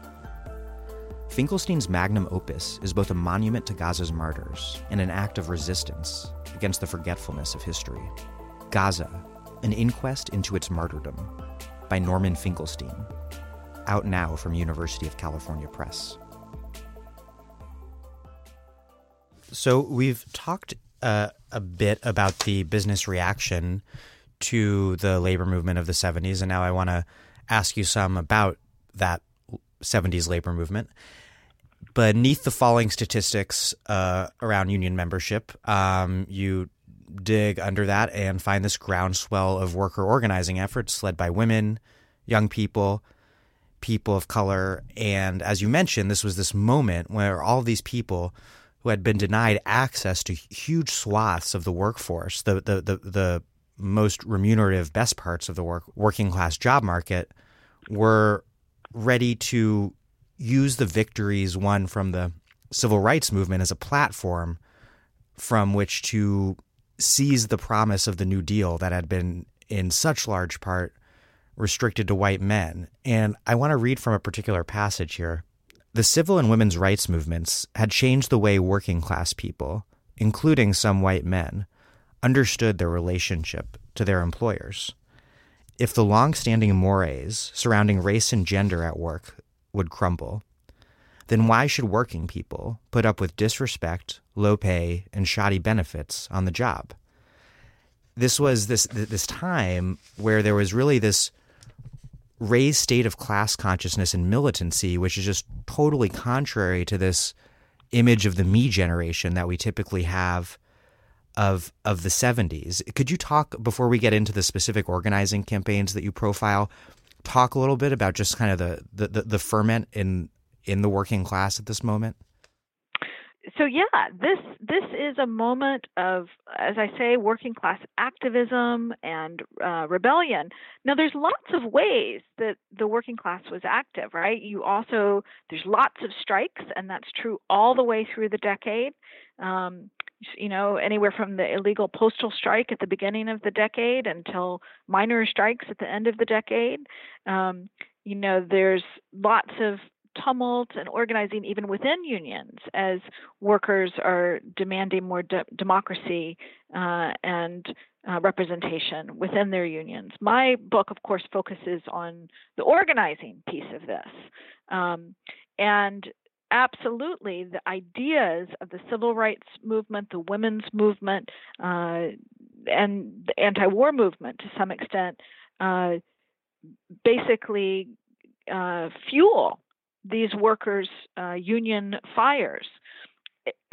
[SPEAKER 1] Finkelstein's magnum opus is both a monument to Gaza's martyrs and an act of resistance against the forgetfulness of history. Gaza, an inquest into its martyrdom, by Norman Finkelstein, out now from University of California Press. So we've talked uh, a bit about the business reaction to the labor movement of the 70s, and now I want to ask you some about that 70s labor movement. Beneath the falling statistics uh, around union membership, um, you dig under that and find this groundswell of worker organizing efforts led by women, young people, people of color. And as you mentioned, this was this moment where all these people who had been denied access to huge swaths of the workforce, the, the, the, the most remunerative, best parts of the work, working class job market, were ready to use the victories won from the civil rights movement as a platform from which to seize the promise of the New Deal that had been in such large part restricted to white men. And I want to read from a particular passage here. The civil and women's rights movements had changed the way working class people, including some white men, understood their relationship to their employers. If the long standing mores surrounding race and gender at work would crumble, then why should working people put up with disrespect, low pay, and shoddy benefits on the job? This was this this time where there was really this raised state of class consciousness and militancy, which is just totally contrary to this image of the me generation that we typically have of of the 70s. Could you talk before we get into the specific organizing campaigns that you profile? Talk a little bit about just kind of the the, the, the ferment in in the working class at this moment?
[SPEAKER 2] So yeah, this this is a moment of, as I say, working class activism and uh, rebellion. Now, there's lots of ways that the working class was active, right? You also there's lots of strikes, and that's true all the way through the decade. Um, you know, anywhere from the illegal postal strike at the beginning of the decade until minor strikes at the end of the decade. Um, you know, there's lots of tumult and organizing even within unions as workers are demanding more de- democracy uh, and uh, representation within their unions. My book, of course, focuses on the organizing piece of this. Um, and absolutely, the ideas of the civil rights movement, the women's movement, uh, and the anti war movement to some extent uh, basically uh, fuel these workers' uh, union fires.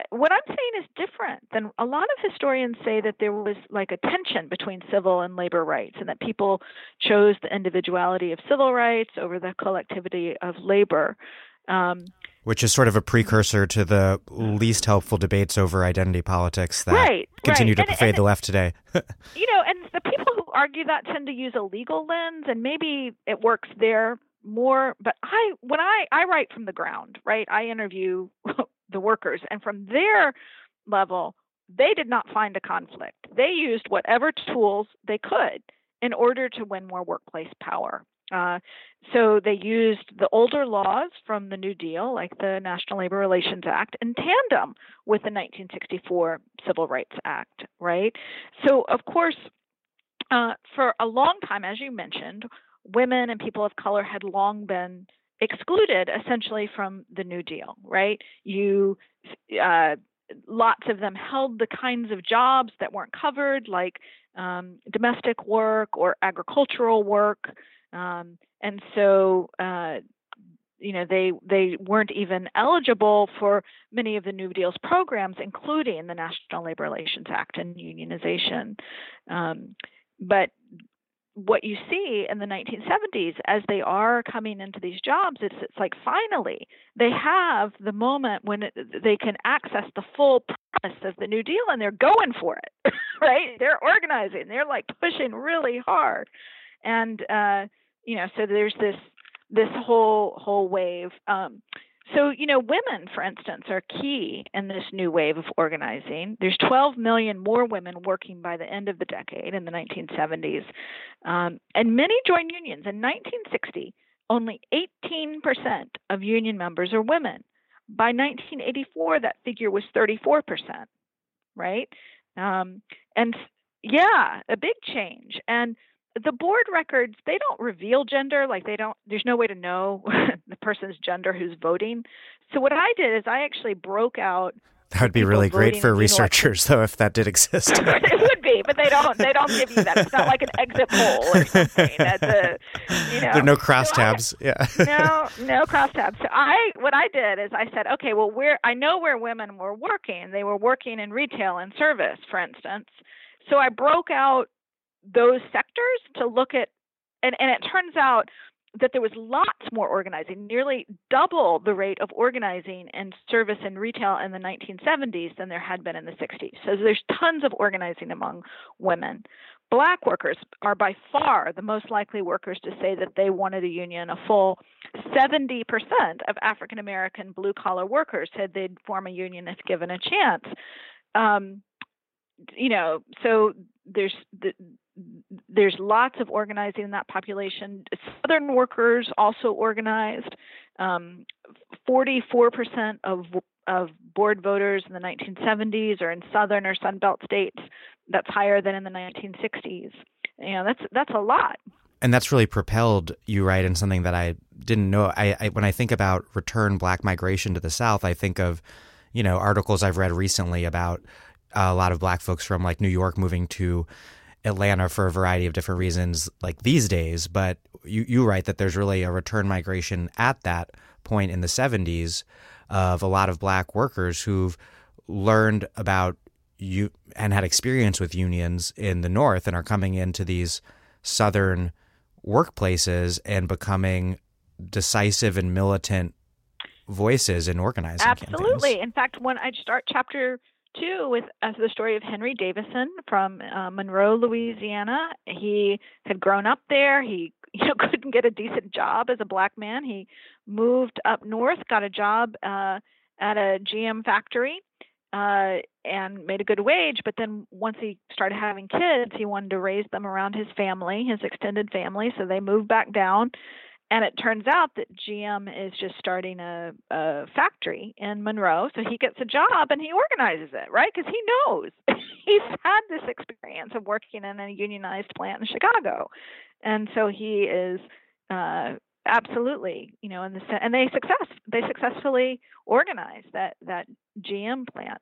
[SPEAKER 2] What I'm saying is different than a lot of historians say that there was like a tension between civil and labor rights, and that people chose the individuality of civil rights over the collectivity of labor. Um,
[SPEAKER 1] which is sort of a precursor to the least helpful debates over identity politics that
[SPEAKER 2] right,
[SPEAKER 1] continue
[SPEAKER 2] right.
[SPEAKER 1] to pervade the left today.
[SPEAKER 2] you know, and the people who argue that tend to use a legal lens, and maybe it works there more but i when i i write from the ground right? I interview the workers and from their level they did not find a conflict. They used whatever tools they could in order to win more workplace power. Uh, so they used the older laws from the New Deal, like the National Labor Relations Act, in tandem with the 1964 Civil Rights Act, right? So, of course, uh, for a long time, as you mentioned, women and people of color had long been excluded essentially from the New Deal, right? You, uh, lots of them held the kinds of jobs that weren't covered, like um, domestic work or agricultural work, um, and so. Uh, you know they they weren't even eligible for many of the New Deal's programs, including the National Labor Relations Act and unionization. Um, but what you see in the 1970s as they are coming into these jobs it's it's like finally they have the moment when it, they can access the full promise of the new deal and they're going for it right? They're organizing they're like pushing really hard. And uh you know so there's this this whole whole wave. Um so, you know, women, for instance, are key in this new wave of organizing. There's 12 million more women working by the end of the decade in the 1970s. Um, and many join unions. In 1960, only 18% of union members are women. By 1984, that figure was 34%, right? Um, and yeah, a big change. And the board records they don't reveal gender like they don't there's no way to know the person's gender who's voting. So what i did is i actually broke out
[SPEAKER 1] that would be really great for researchers though if that did exist.
[SPEAKER 2] It would be but they don't they don't give you that. It's not like an exit poll or something. That's a you know
[SPEAKER 1] there are no crosstabs
[SPEAKER 2] so
[SPEAKER 1] yeah.
[SPEAKER 2] No no crosstabs so i what i did is i said okay well where i know where women were working. They were working in retail and service for instance. So i broke out those sectors to look at and, and it turns out that there was lots more organizing, nearly double the rate of organizing in service and retail in the 1970s than there had been in the 60s. So there's tons of organizing among women. Black workers are by far the most likely workers to say that they wanted a union. A full 70% of African American blue collar workers said they'd form a union if given a chance. Um, you know, so there's the, there's lots of organizing in that population. Southern workers also organized. Um, 44% of of board voters in the 1970s are in southern or sunbelt states. That's higher than in the 1960s. You know, that's that's a lot.
[SPEAKER 1] And that's really propelled you right in something that I didn't know. I, I when I think about return black migration to the South, I think of you know articles I've read recently about a lot of black folks from like New York moving to Atlanta for a variety of different reasons, like these days. But you, you write that there's really a return migration at that point in the 70s of a lot of black workers who've learned about you and had experience with unions in the North and are coming into these Southern workplaces and becoming decisive and militant voices in organizing.
[SPEAKER 2] Absolutely.
[SPEAKER 1] Campaigns.
[SPEAKER 2] In fact, when I start chapter two with uh, the story of Henry Davison from uh, Monroe, Louisiana. He had grown up there. He you know couldn't get a decent job as a black man. He moved up north, got a job uh, at a GM factory, uh, and made a good wage. But then once he started having kids, he wanted to raise them around his family, his extended family. So they moved back down and it turns out that GM is just starting a, a factory in Monroe. So he gets a job and he organizes it, right? Because he knows he's had this experience of working in a unionized plant in Chicago. And so he is uh, absolutely, you know, in the and they success they successfully organized that that GM plant.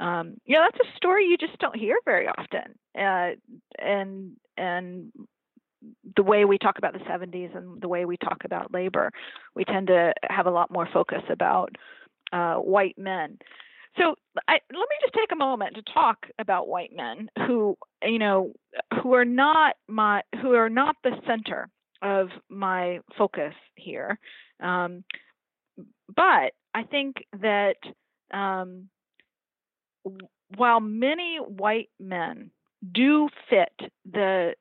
[SPEAKER 2] Um, you know, that's a story you just don't hear very often. Uh, and and the way we talk about the 70s and the way we talk about labor, we tend to have a lot more focus about uh, white men. So I, let me just take a moment to talk about white men who, you know, who are not my, who are not the center of my focus here. Um, but I think that um, while many white men do fit the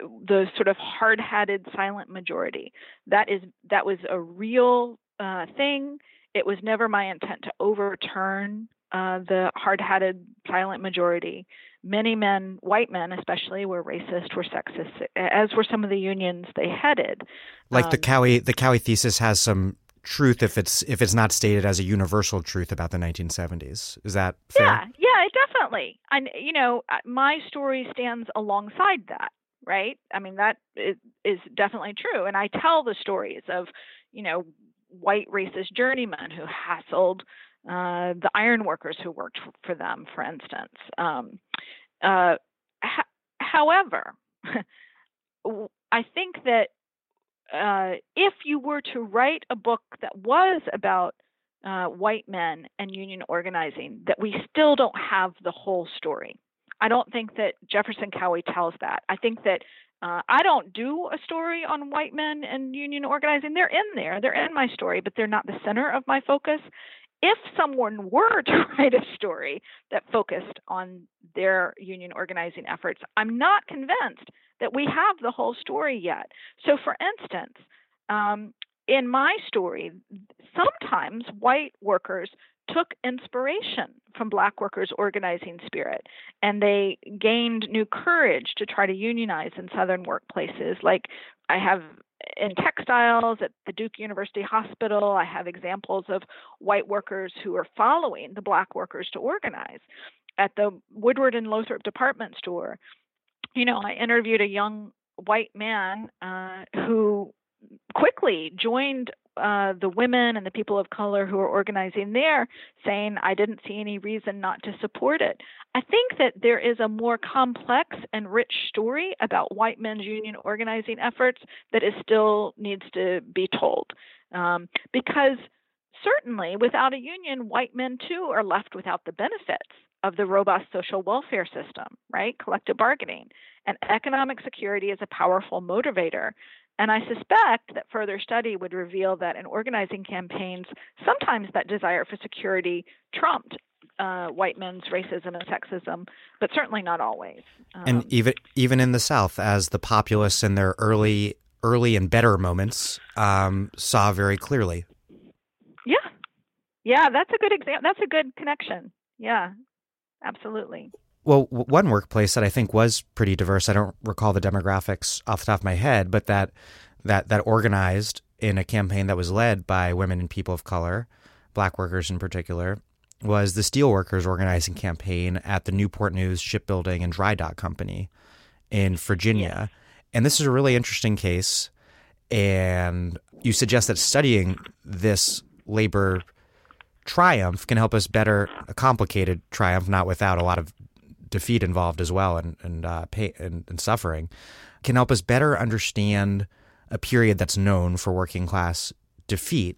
[SPEAKER 2] the sort of hard-hatted silent majority. That is that was a real uh, thing. It was never my intent to overturn uh, the hard-hatted silent majority. Many men, white men especially, were racist, were sexist, as were some of the unions they headed.
[SPEAKER 1] Like um, the Cowie, the Cowie thesis has some truth if it's if it's not stated as a universal truth about the 1970s. Is that fair?
[SPEAKER 2] Yeah, yeah, definitely. And you know, uh, my story stands alongside that right? I mean, that is, is definitely true. And I tell the stories of, you know, white racist journeymen who hassled uh, the iron workers who worked for them, for instance. Um, uh, ha- however, I think that uh, if you were to write a book that was about uh, white men and union organizing, that we still don't have the whole story. I don't think that Jefferson Cowie tells that. I think that uh, I don't do a story on white men and union organizing. They're in there, they're in my story, but they're not the center of my focus. If someone were to write a story that focused on their union organizing efforts, I'm not convinced that we have the whole story yet. So, for instance, um, in my story, sometimes white workers took inspiration from black workers' organizing spirit and they gained new courage to try to unionize in southern workplaces. Like I have in textiles at the Duke University Hospital, I have examples of white workers who are following the black workers to organize. At the Woodward and Lothrop department store, you know, I interviewed a young white man uh, who quickly joined uh, the women and the people of color who are organizing there saying, I didn't see any reason not to support it. I think that there is a more complex and rich story about white men's union organizing efforts that is still needs to be told. Um, because certainly without a union, white men too are left without the benefits of the robust social welfare system, right? Collective bargaining. And economic security is a powerful motivator. And I suspect that further study would reveal that in organizing campaigns, sometimes that desire for security trumped uh, white men's racism and sexism, but certainly not always.
[SPEAKER 1] Um, and even even in the South, as the populace in their early early and better moments um, saw very clearly.
[SPEAKER 2] Yeah, yeah, that's a good example. That's a good connection. Yeah, absolutely.
[SPEAKER 1] Well, one workplace that I think was pretty diverse. I don't recall the demographics off the top of my head, but that that that organized in a campaign that was led by women and people of color, black workers in particular, was the Steelworkers Organizing Campaign at the Newport News Shipbuilding and Dry Dock Company in Virginia. And this is a really interesting case. And you suggest that studying this labor triumph can help us better a complicated triumph, not without a lot of defeat involved as well and and uh, pain and, and suffering can help us better understand a period that's known for working class defeat.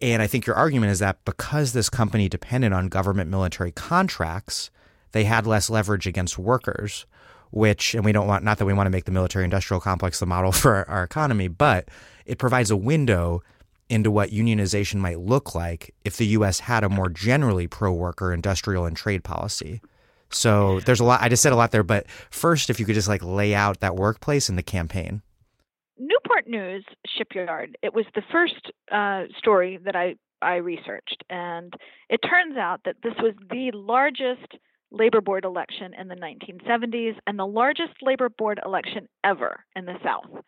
[SPEAKER 1] And I think your argument is that because this company depended on government military contracts, they had less leverage against workers, which, and we don't want, not that we want to make the military industrial complex the model for our economy, but it provides a window into what unionization might look like if the U.S. had a more generally pro worker industrial and trade policy. So there's a lot. I just said a lot there, but first, if you could just like lay out that workplace and the campaign.
[SPEAKER 2] Newport News shipyard. It was the first uh, story that I I researched, and it turns out that this was the largest labor board election in the 1970s and the largest labor board election ever in the South.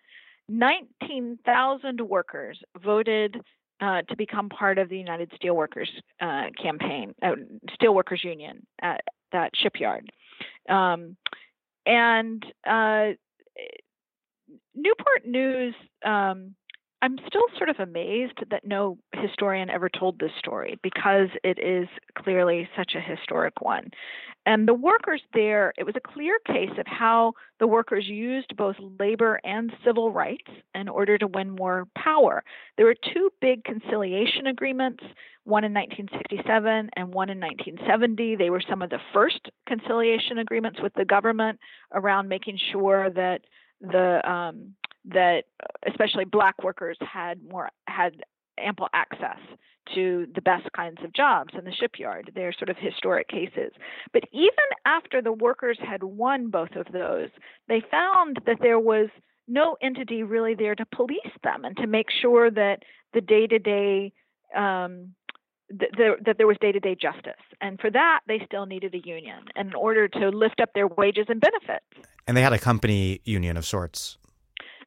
[SPEAKER 2] 19,000 workers voted uh, to become part of the United Steelworkers uh, campaign, uh, Steelworkers Union at that shipyard. Um, and uh, Newport News um, I'm still sort of amazed that no historian ever told this story because it is clearly such a historic one. And the workers there, it was a clear case of how the workers used both labor and civil rights in order to win more power. There were two big conciliation agreements, one in 1967 and one in 1970. They were some of the first conciliation agreements with the government around making sure that the um, that especially black workers had more had ample access to the best kinds of jobs in the shipyard. They're sort of historic cases. But even after the workers had won both of those, they found that there was no entity really there to police them and to make sure that the day to day that there was day-to-day justice and for that they still needed a union in order to lift up their wages and benefits
[SPEAKER 1] and they had a company union of sorts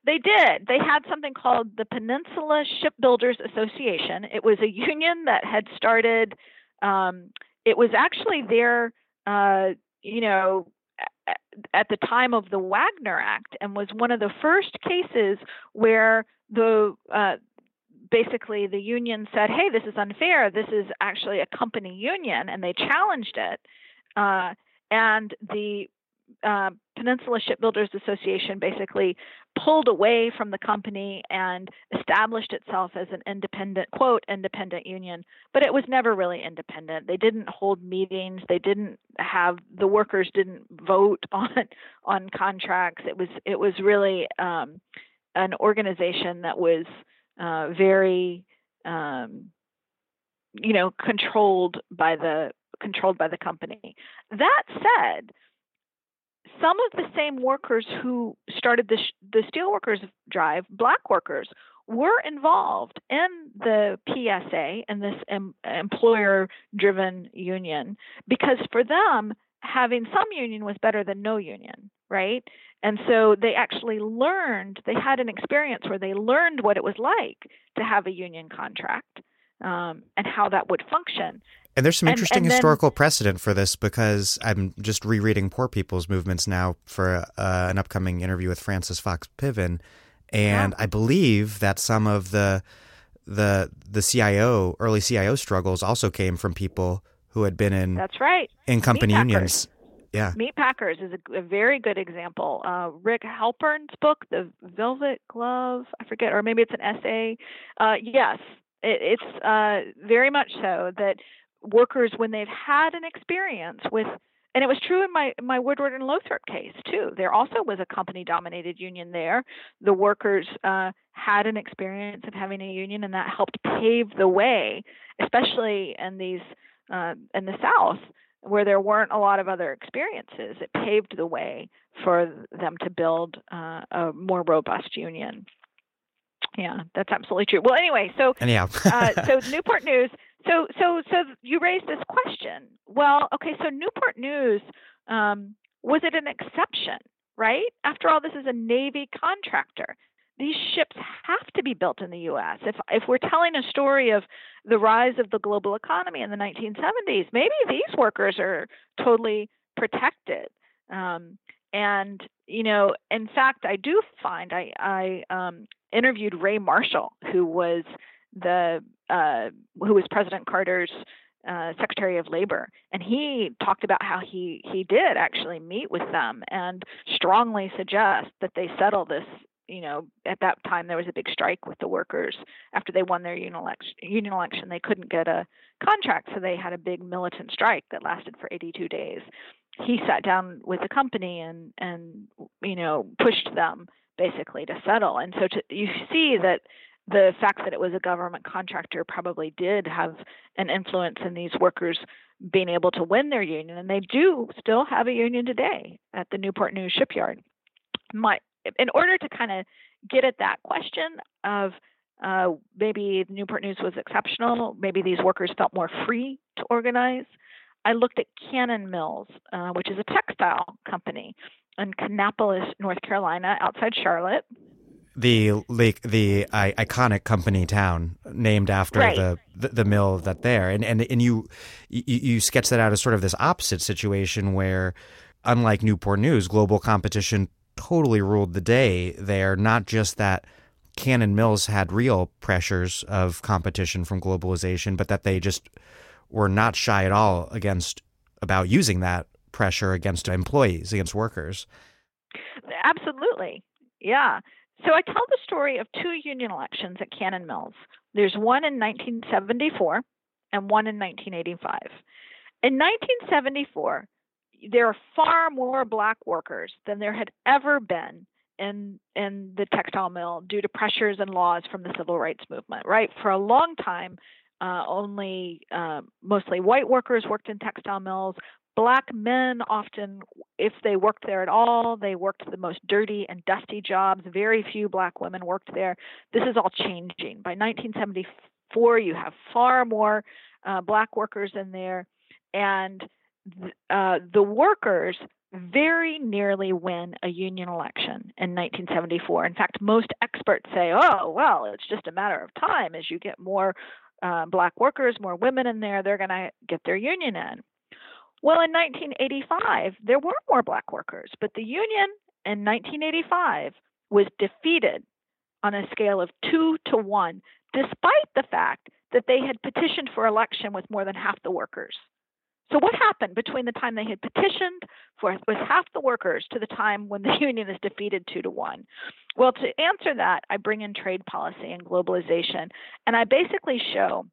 [SPEAKER 2] they did. They had something called the Peninsula Shipbuilders Association. It was a union that had started. Um, it was actually there, uh, you know, at the time of the Wagner Act, and was one of the first cases where the uh, basically the union said, "Hey, this is unfair. This is actually a company union," and they challenged it. Uh, and the uh, Peninsula Shipbuilders Association basically pulled away from the company and established itself as an independent, quote, independent union. But it was never really independent. They didn't hold meetings. They didn't have the workers didn't vote on on contracts. It was it was really um, an organization that was uh, very um, you know controlled by the controlled by the company. That said, some of the same workers who started the, the steelworkers drive, black workers, were involved in the PSA and this em- employer driven union because for them, having some union was better than no union, right? And so they actually learned, they had an experience where they learned what it was like to have a union contract um, and how that would function.
[SPEAKER 1] And there's some interesting and, and historical then, precedent for this because I'm just rereading Poor People's Movements now for uh, an upcoming interview with Frances Fox Piven, and yeah. I believe that some of the the the CIO early CIO struggles also came from people who had been in
[SPEAKER 2] that's right
[SPEAKER 1] in company unions. Yeah,
[SPEAKER 2] Meat Packers is a, a very good example. Uh, Rick Halpern's book, The Velvet Glove, I forget, or maybe it's an essay. Uh, yes, it, it's uh, very much so that workers when they've had an experience with and it was true in my my Woodward and Lothrop case too. There also was a company dominated union there. The workers uh, had an experience of having a union, and that helped pave the way, especially in these uh, in the South where there weren't a lot of other experiences. It paved the way for them to build uh, a more robust union. Yeah, that's absolutely true. Well, anyway, so
[SPEAKER 1] anyhow,
[SPEAKER 2] uh, so Newport News so, so, so you raised this question. Well, okay, so Newport News um, was it an exception, right? After all, this is a Navy contractor. These ships have to be built in the U.S. If if we're telling a story of the rise of the global economy in the 1970s, maybe these workers are totally protected. Um, and you know, in fact, I do find I I um, interviewed Ray Marshall, who was the uh, who was President Carter's uh, Secretary of Labor, and he talked about how he he did actually meet with them and strongly suggest that they settle this. You know, at that time there was a big strike with the workers after they won their union election. Union election, they couldn't get a contract, so they had a big militant strike that lasted for 82 days. He sat down with the company and and you know pushed them basically to settle. And so to, you see that the fact that it was a government contractor probably did have an influence in these workers being able to win their union, and they do still have a union today at the Newport News shipyard. My, in order to kind of get at that question of uh, maybe Newport News was exceptional, maybe these workers felt more free to organize. I looked at Cannon Mills, uh, which is a textile company in Kannapolis, North Carolina, outside Charlotte
[SPEAKER 1] the like the uh, iconic company town named after
[SPEAKER 2] right.
[SPEAKER 1] the, the, the mill that there. And and and you, you you sketch that out as sort of this opposite situation where unlike Newport News global competition totally ruled the day there. Not just that Cannon Mills had real pressures of competition from globalization but that they just were not shy at all against about using that pressure against employees against workers.
[SPEAKER 2] Absolutely. Yeah so I tell the story of two union elections at Cannon Mills. There's one in 1974 and one in 1985. In 1974, there are far more black workers than there had ever been in in the textile mill due to pressures and laws from the civil rights movement. Right, for a long time, uh, only uh, mostly white workers worked in textile mills black men often if they worked there at all they worked the most dirty and dusty jobs. Very few black women worked there. This is all changing. By 1974 you have far more uh, black workers in there. And th- uh, the workers very nearly win a union election in 1974 in fact most experts say oh well it's just a matter of time as you get more uh, black workers more women in there they're going to get their union in well, in 1985, there were more black workers, but the union in 1985 was defeated on a scale of two to one, despite the fact that they had petitioned for election with more than half the workers. So, what happened between the time they had petitioned for with half the workers to the time when the union is defeated two to one? Well, to answer that, I bring in trade policy and globalization, and I basically show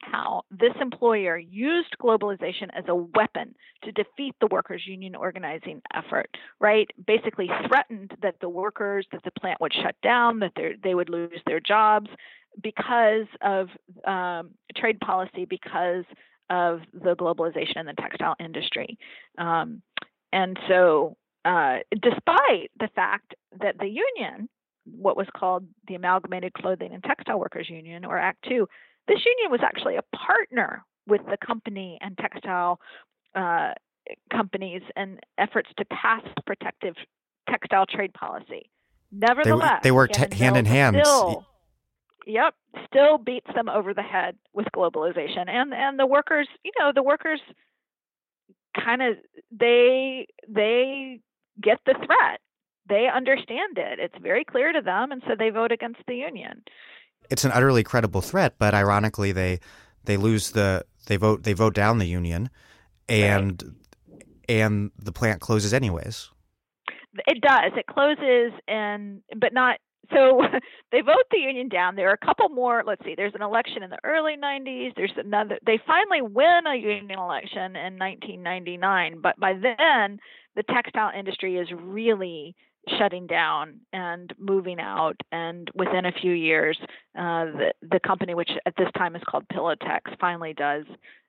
[SPEAKER 2] how this employer used globalization as a weapon to defeat the workers' union organizing effort, right? Basically threatened that the workers, that the plant would shut down, that they would lose their jobs because of um, trade policy, because of the globalization in the textile industry. Um, and so, uh, despite the fact that the union, what was called the Amalgamated Clothing and Textile Workers Union, or ACTWU, this union was actually a partner with the company and textile uh, companies and efforts to pass protective textile trade policy. Nevertheless,
[SPEAKER 1] they, they worked hand in hand.
[SPEAKER 2] Still, yep, still beats them over the head with globalization, and and the workers, you know, the workers kind of they they get the threat. They understand it. It's very clear to them, and so they vote against the union
[SPEAKER 1] it's an utterly credible threat, but ironically they they lose the they vote they vote down the union and right. and the plant closes anyways.
[SPEAKER 2] It does. It closes and but not so they vote the union down. There are a couple more. Let's see. There's an election in the early 90s. There's another. They finally win a union election in 1999. But by then, the textile industry is really shutting down and moving out. And within a few years, uh, the, the company, which at this time is called Pillowtex, finally does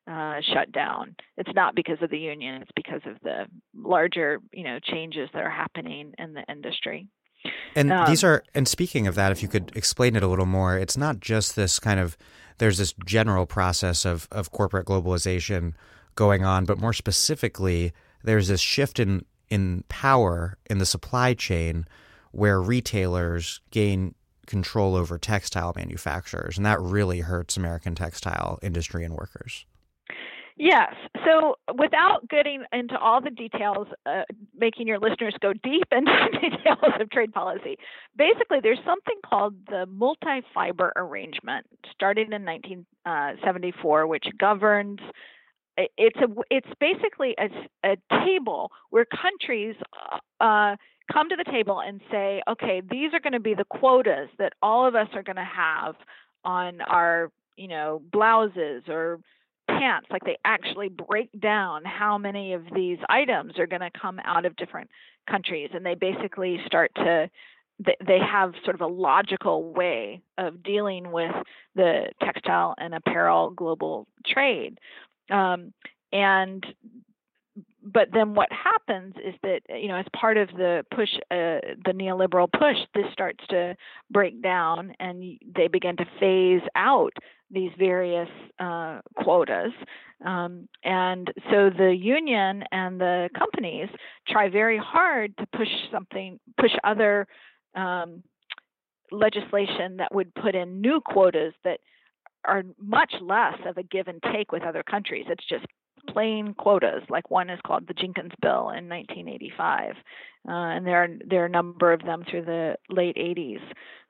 [SPEAKER 2] uh, shut down. It's not because of the union; it's because of the larger, you know, changes that are happening in the industry.
[SPEAKER 1] And um, these are, and speaking of that, if you could explain it a little more, it's not just this kind of, there's this general process of, of corporate globalization going on, but more specifically, there's this shift in in power in the supply chain where retailers gain control over textile manufacturers and that really hurts American textile industry and workers.
[SPEAKER 2] Yes. So, without getting into all the details, uh, making your listeners go deep into the details of trade policy, basically, there's something called the multi fiber arrangement, starting in 1974, which governs it's a it's basically a, a table where countries uh, uh, come to the table and say, okay, these are going to be the quotas that all of us are going to have on our you know blouses or pants. Like they actually break down how many of these items are going to come out of different countries, and they basically start to they, they have sort of a logical way of dealing with the textile and apparel global trade. Um, and but then what happens is that you know as part of the push uh, the neoliberal push this starts to break down and they begin to phase out these various uh, quotas. Um, and so the union and the companies try very hard to push something push other um, legislation that would put in new quotas that are much less of a give and take with other countries. It's just plain quotas. Like one is called the Jenkins Bill in 1985, uh, and there are there are a number of them through the late 80s.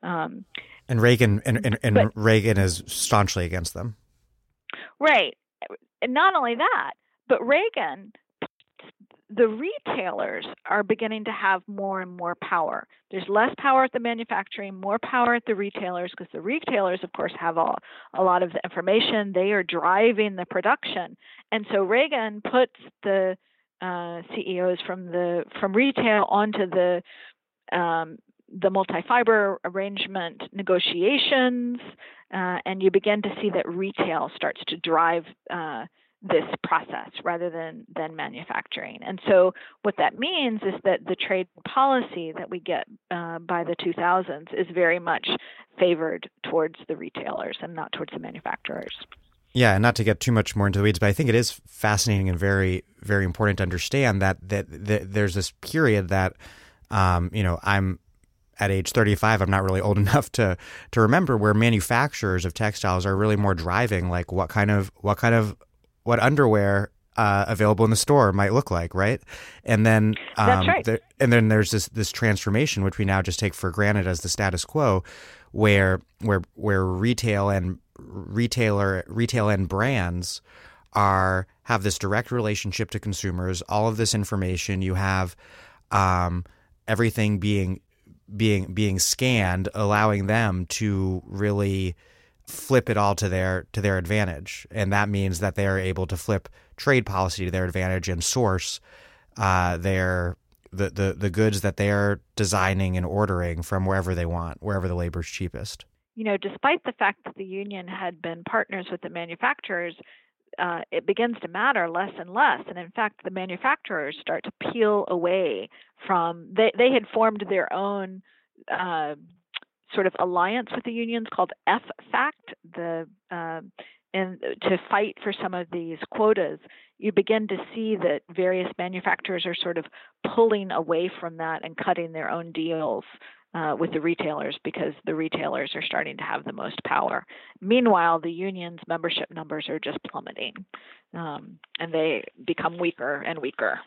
[SPEAKER 2] Um,
[SPEAKER 1] and Reagan and, and, and but, Reagan is staunchly against them.
[SPEAKER 2] Right. And not only that, but Reagan the retailers are beginning to have more and more power. There's less power at the manufacturing, more power at the retailers because the retailers, of course, have all, a lot of the information. They are driving the production, and so Reagan puts the uh, CEOs from the from retail onto the um, the multi-fiber arrangement negotiations, uh, and you begin to see that retail starts to drive. Uh, this process rather than than manufacturing. And so what that means is that the trade policy that we get uh, by the 2000s is very much favored towards the retailers and not towards the manufacturers.
[SPEAKER 1] Yeah, and not to get too much more into the weeds, but I think it is fascinating and very, very important to understand that that, that there's this period that, um, you know, I'm at age 35 i'm not really old enough to to remember where manufacturers of textiles are really more driving like what kind of what kind of what underwear uh, available in the store might look like, right? And then,
[SPEAKER 2] um, That's right.
[SPEAKER 1] And then there's this this transformation, which we now just take for granted as the status quo, where where where retail and retailer retail and brands are have this direct relationship to consumers. All of this information you have, um, everything being being being scanned, allowing them to really flip it all to their to their advantage, and that means that they are able to flip trade policy to their advantage and source uh, their the, the the goods that they are designing and ordering from wherever they want, wherever the labor is cheapest.
[SPEAKER 2] You know, despite the fact that the union had been partners with the manufacturers, uh, it begins to matter less and less. And in fact, the manufacturers start to peel away from they they had formed their own uh, sort of alliance with the unions called F-FACT, the uh, and to fight for some of these quotas, you begin to see that various manufacturers are sort of pulling away from that and cutting their own deals uh, with the retailers because the retailers are starting to have the most power. Meanwhile, the union's membership numbers are just plummeting, um, and they become weaker and weaker.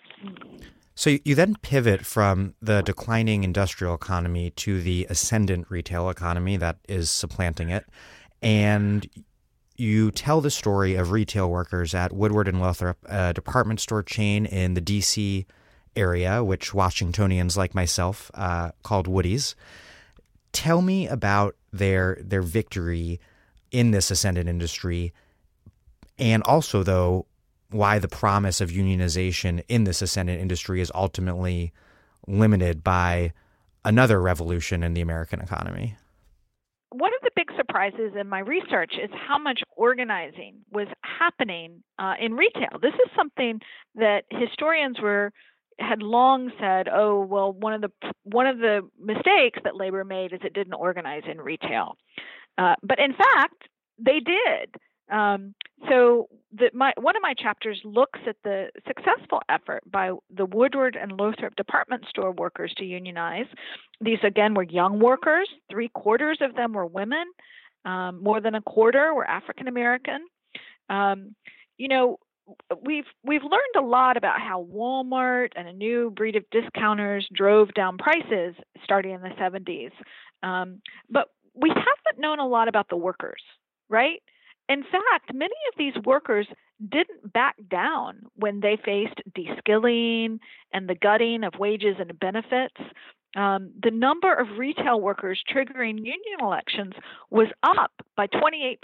[SPEAKER 1] So you then pivot from the declining industrial economy to the ascendant retail economy that is supplanting it. And you tell the story of retail workers at Woodward and Lothrop, a department store chain in the DC area, which Washingtonians like myself uh, called Woody's. Tell me about their their victory in this ascendant industry, and also though why the promise of unionization in this ascendant industry is ultimately limited by another revolution in the American economy.
[SPEAKER 2] One of the big surprises in my research is how much organizing was happening uh, in retail. This is something that historians were had long said, "Oh, well, one of the one of the mistakes that labor made is it didn't organize in retail." Uh, but in fact, they did. Um, so the, my, one of my chapters looks at the successful effort by the Woodward and Lothrop department store workers to unionize. These again were young workers. Three quarters of them were women. Um, more than a quarter were African American. Um, you know, we've we've learned a lot about how Walmart and a new breed of discounters drove down prices starting in the 70s, um, but we haven't known a lot about the workers, right? In fact, many of these workers didn't back down when they faced deskilling and the gutting of wages and benefits. Um, the number of retail workers triggering union elections was up by 28%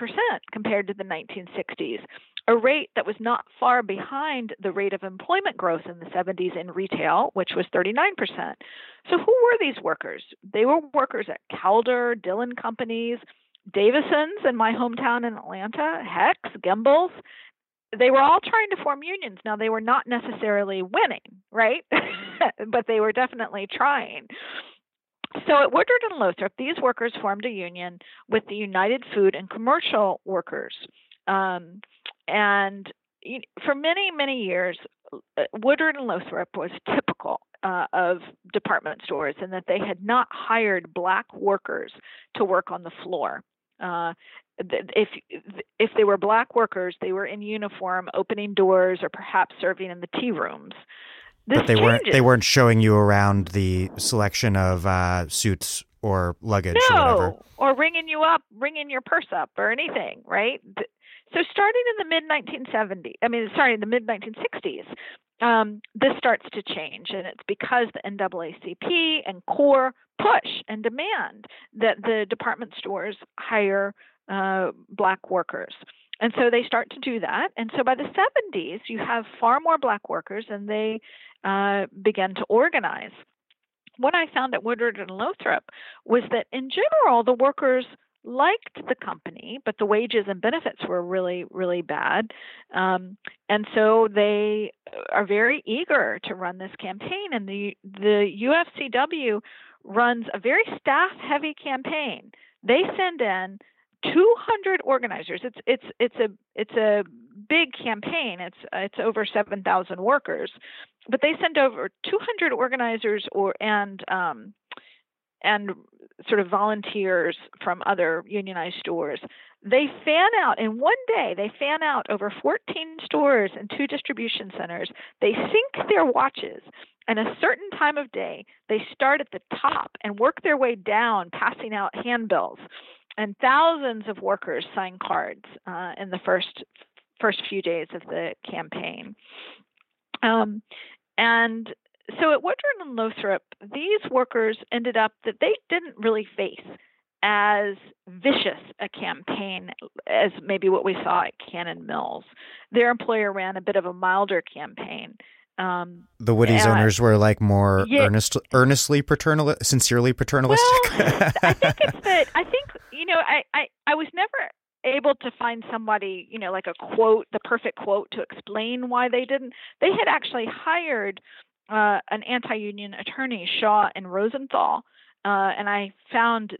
[SPEAKER 2] compared to the 1960s. a rate that was not far behind the rate of employment growth in the 70s in retail, which was 39%. So, who were these workers? They were workers at Caldor, Dillon Companies, Davison's in my hometown in Atlanta, Hecht's, Gimbels. They were all trying to form unions. Now, they were not necessarily winning, right? but they were definitely trying. So at Woodward and Lothrop, these workers formed a union with the United Food and Commercial Workers. Um, and for many, many years, uh, Woodward and Lothrop was typical uh, of department stores in that they had not hired black workers to work on the floor. Uh, if if they were black workers, they were in uniform, opening doors, or perhaps serving in the tea rooms.
[SPEAKER 1] This but they changes. weren't they weren't showing you around the selection of uh, suits or luggage
[SPEAKER 2] no,
[SPEAKER 1] or whatever.
[SPEAKER 2] or ringing you up, ringing your purse up, or anything, right? So starting in the mid 1970s, I mean, sorry, in the mid 1960s, um, this starts to change, and it's because the NAACP and CORE push and demand that the department stores hire uh, black workers. And so they start to do that. And so by the 70s, you have far more black workers, and they uh, begin to organize. What I found at Woodward and Lothrop was that in general, the workers liked the company, but the wages and benefits were really, really bad. Um, and so they are very eager to run this campaign. And the the UFCW runs a very staff-heavy campaign. They send in 200 organizers. It's it's it's a it's a big campaign. It's it's over 7,000 workers, but they send over 200 organizers or and um, and sort of volunteers from other unionized stores. They fan out in one day, they fan out over 14 stores and two distribution centers. They sync their watches and a certain time of day. They start at the top and work their way down, passing out handbills. And thousands of workers sign cards uh, in the first first few days of the campaign. Um, and so at Woodward and Lothrop, these workers ended up that they didn't really face as vicious a campaign as maybe what we saw at Cannon Mills. Their employer ran a bit of a milder campaign. Um,
[SPEAKER 1] the Woody's owners were like more yeah, earnest, earnestly paternal, sincerely paternalistic.
[SPEAKER 2] Well, I think it's that I think you know I, I I was never able to find somebody you know like a quote, the perfect quote to explain why they didn't. They had actually hired uh, an anti-union attorney, Shawe and Rosenthal, uh, and I found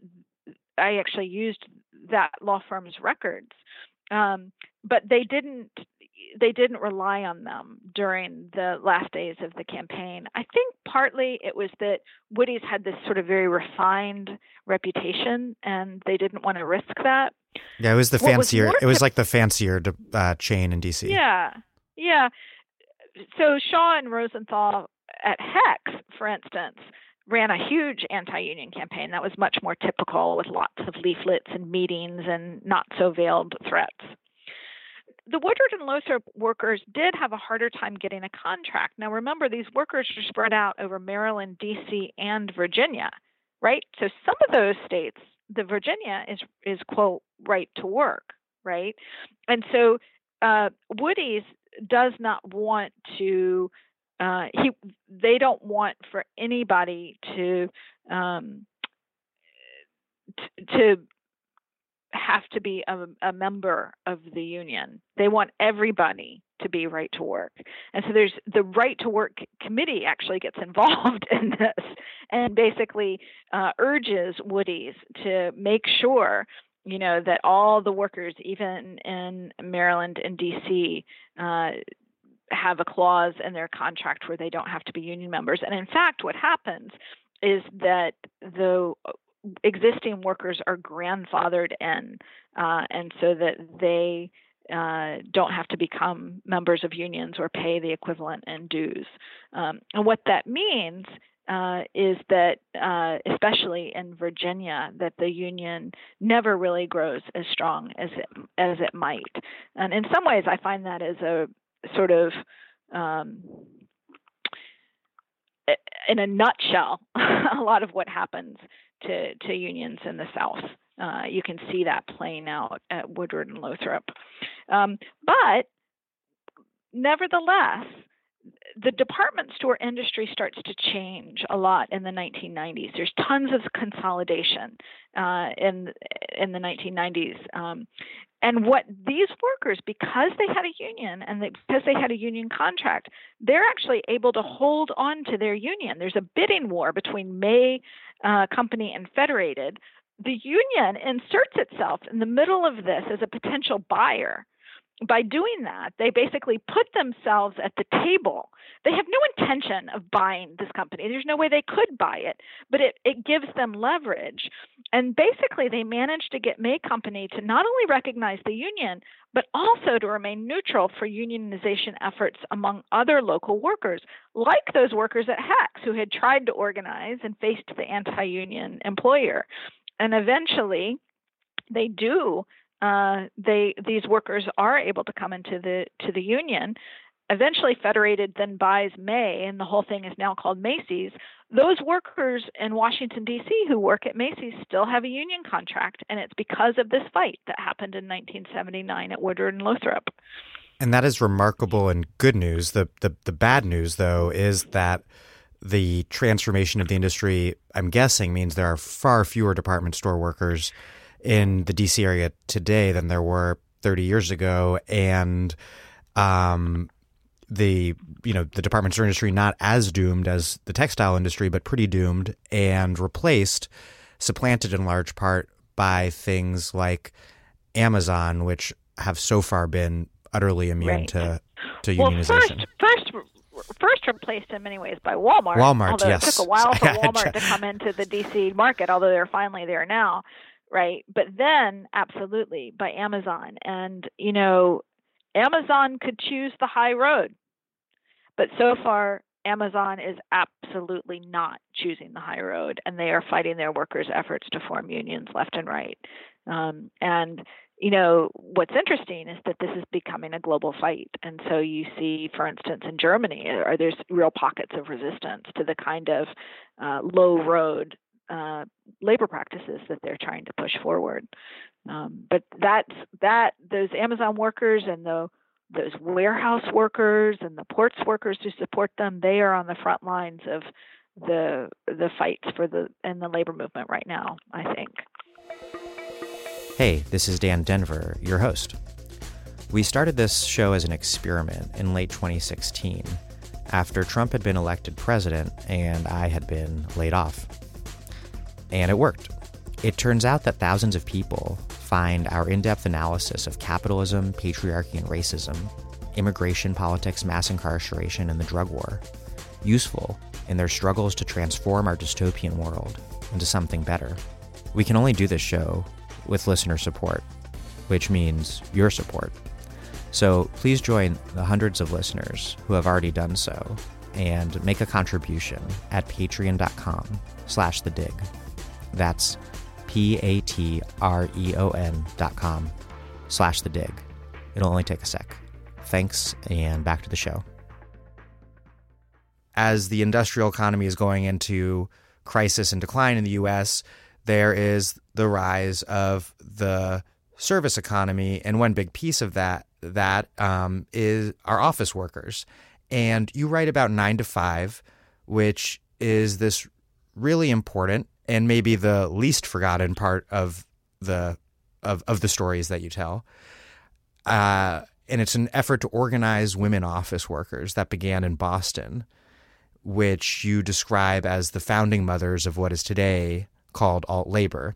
[SPEAKER 2] I actually used that law firm's records, um, but they didn't they didn't rely on them during the last days of the campaign. I think partly it was that Woody's had this sort of very refined reputation, and they didn't want to risk that.
[SPEAKER 1] Yeah, it was the fancier. Was it was like the fancier uh, chain in DC.
[SPEAKER 2] Yeah, yeah. So Shawe and Rosenthal at Hecht's, for instance, ran a huge anti-union campaign that was much more typical with lots of leaflets and meetings and not so veiled threats the Woodward and Lothrop workers did have a harder time getting a contract. Now, remember, these workers are spread out over Maryland, D.C., and Virginia, right? So some of those states, the Virginia is is quote right to work, right? And so uh, Woody's does not want to. Uh, he they don't want for anybody to um, t- to have to be a, a, member of the union. They want everybody to be right to work. And so there's the right to work committee actually gets involved in this and basically uh, urges Woody's to make sure you know that all the workers even in Maryland and DC uh, have a clause in their contract where they don't have to be union members. And in fact, what happens is that the existing workers are grandfathered in, uh, and so that they uh, don't have to become members of unions or pay the equivalent in dues. Um, and what that means uh, is that, uh, especially in Virginia, that the union never really grows as strong as it as it might. And in some ways, I find that as a sort of um, in a nutshell, a lot of what happens to, to unions in the South. Uh, you can see that playing out at Woodward and Lothrop. Um, but nevertheless, the department store industry starts to change a lot in the 1990s. There's tons of consolidation uh, in in the 1990s, um, and what these workers, because they had a union and they, because they had a union contract, they're actually able to hold on to their union. There's a bidding war between May uh, Company and Federated. The union inserts itself in the middle of this as a potential buyer by doing that, they basically put themselves at the table. They have no intention of buying this company. There's no way they could buy it, but it, it gives them leverage. And basically, they managed to get May Company to not only recognize the union, but also to remain neutral for unionization efforts among other local workers, like those workers at Hecht's who had tried to organize and faced the anti union employer. And eventually, they do uh, they these workers are able to come into the to the union. Eventually, Federated then buys May, and the whole thing is now called Macy's. Those workers in Washington D.C. who work at Macy's still have a union contract, and it's because of this fight that happened in 1979 at Woodward and Lothrop.
[SPEAKER 1] And that is remarkable and good news. The, the the bad news, though, is that the transformation of the industry, I'm guessing, means there are far fewer department store workers in the DC area today than there were 30 years ago, and um, the you know the department store industry not as doomed as the textile industry, but pretty doomed, and replaced, supplanted in large part by things like Amazon, which have so far been utterly immune
[SPEAKER 2] right.
[SPEAKER 1] to to
[SPEAKER 2] well,
[SPEAKER 1] unionization.
[SPEAKER 2] First, first first replaced in many ways by Walmart.
[SPEAKER 1] Walmart,
[SPEAKER 2] although
[SPEAKER 1] yes.
[SPEAKER 2] it took a while for Walmart to come into the DC market, although they're finally there now right? But then, absolutely, by Amazon. And, you know, Amazon could choose the high road. But so far, Amazon is absolutely not choosing the high road, and they are fighting their workers' efforts to form unions left and right. Um, and you know what's interesting is that this is becoming a global fight, and so you see, for instance, in Germany, are there's real pockets of resistance to the kind of uh, low road uh, labor practices that they're trying to push forward. Um, but that's that those Amazon workers and the those warehouse workers and the ports workers who support them, they are on the front lines of the the fights for the and the labor movement right now. I think.
[SPEAKER 1] Hey, this is Dan Denvir, your host. We started this show as an experiment in late 2016 after Trump had been elected president and I had been laid off. And it worked. It turns out that thousands of people find our in depth analysis of capitalism, patriarchy, and racism, immigration, politics, mass incarceration, and the drug war useful in their struggles to transform our dystopian world into something better. We can only do this show with listener support, which means your support. So please join the hundreds of listeners who have already done so and make a contribution at patreon.com slash the dig. That's P-A-T-R-E-O-N dot com slash the dig. It'll only take a sec. Thanks, and back to the show. As the industrial economy is going into crisis and decline in the U.S., there is the rise of the service economy, and one big piece of that that um, is our office workers. And you write about nine to five, which is this really important and maybe the least forgotten part of the of, of the stories that you tell. Uh, and it's an effort to organize women office workers that began in Boston, which you describe as the founding mothers of what is today called alt labor.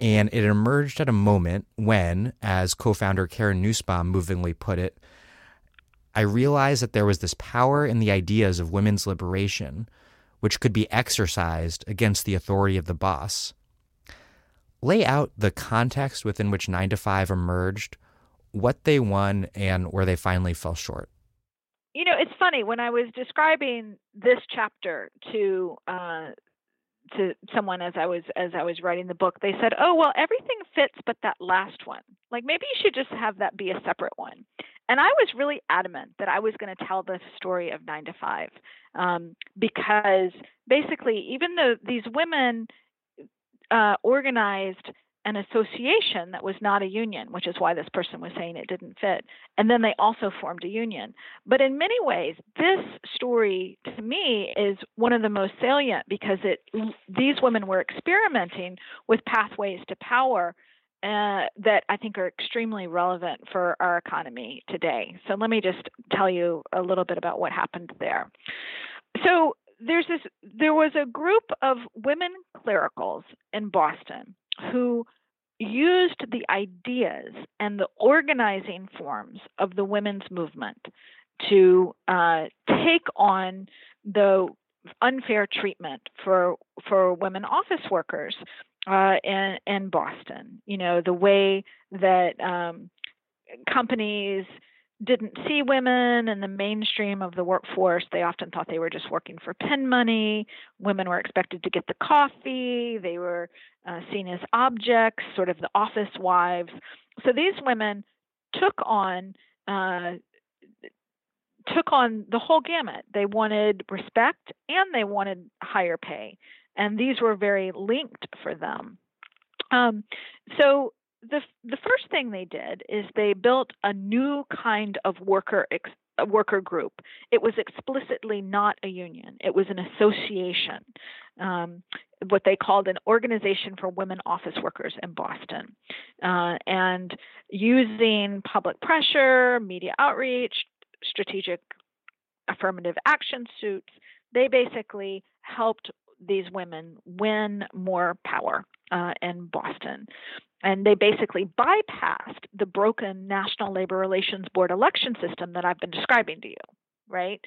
[SPEAKER 1] And it emerged at a moment when, as co founder Karen Nussbaum movingly put it, I realized that there was this power in the ideas of women's liberation which could be exercised against the authority of the boss. Lay out the context within which 9 to 5 emerged, what they won, and where they finally fell short.
[SPEAKER 2] You know, it's funny when I was describing this chapter to uh, to someone as I was as I was writing the book, they said, "Oh, well, everything fits but that last one. Like maybe you should just have that be a separate one." And I was really adamant that I was going to tell the story of nine to five um, because basically, even though these women uh, organized an association that was not a union, which is why this person was saying it didn't fit. And then they also formed a union. But in many ways, this story to me is one of the most salient because it these women were experimenting with pathways to power uh, that I think are extremely relevant for our economy today. So let me just tell you a little bit about what happened there. So there's this there was a group of women clericals in Boston who used the ideas and the organizing forms of the women's movement to uh, take on the unfair treatment for for women office workers uh, in in Boston. You know the way that um, companies didn't see women in the mainstream of the workforce. They often thought they were just working for pin money. Women were expected to get the coffee. They were uh, seen as objects, sort of the office wives. So these women took on uh, took on the whole gamut. They wanted respect and they wanted higher pay, and these were very linked for them. Um, so the the first thing they did is they built a new kind of worker ex, worker group. It was explicitly not a union; it was an association, um, what they called an organization for women office workers in Boston, uh, and using public pressure, media outreach, strategic affirmative action suits, they basically helped these women win more power uh, in Boston and they basically bypassed the broken National Labor Relations Board election system that I've been describing to you right?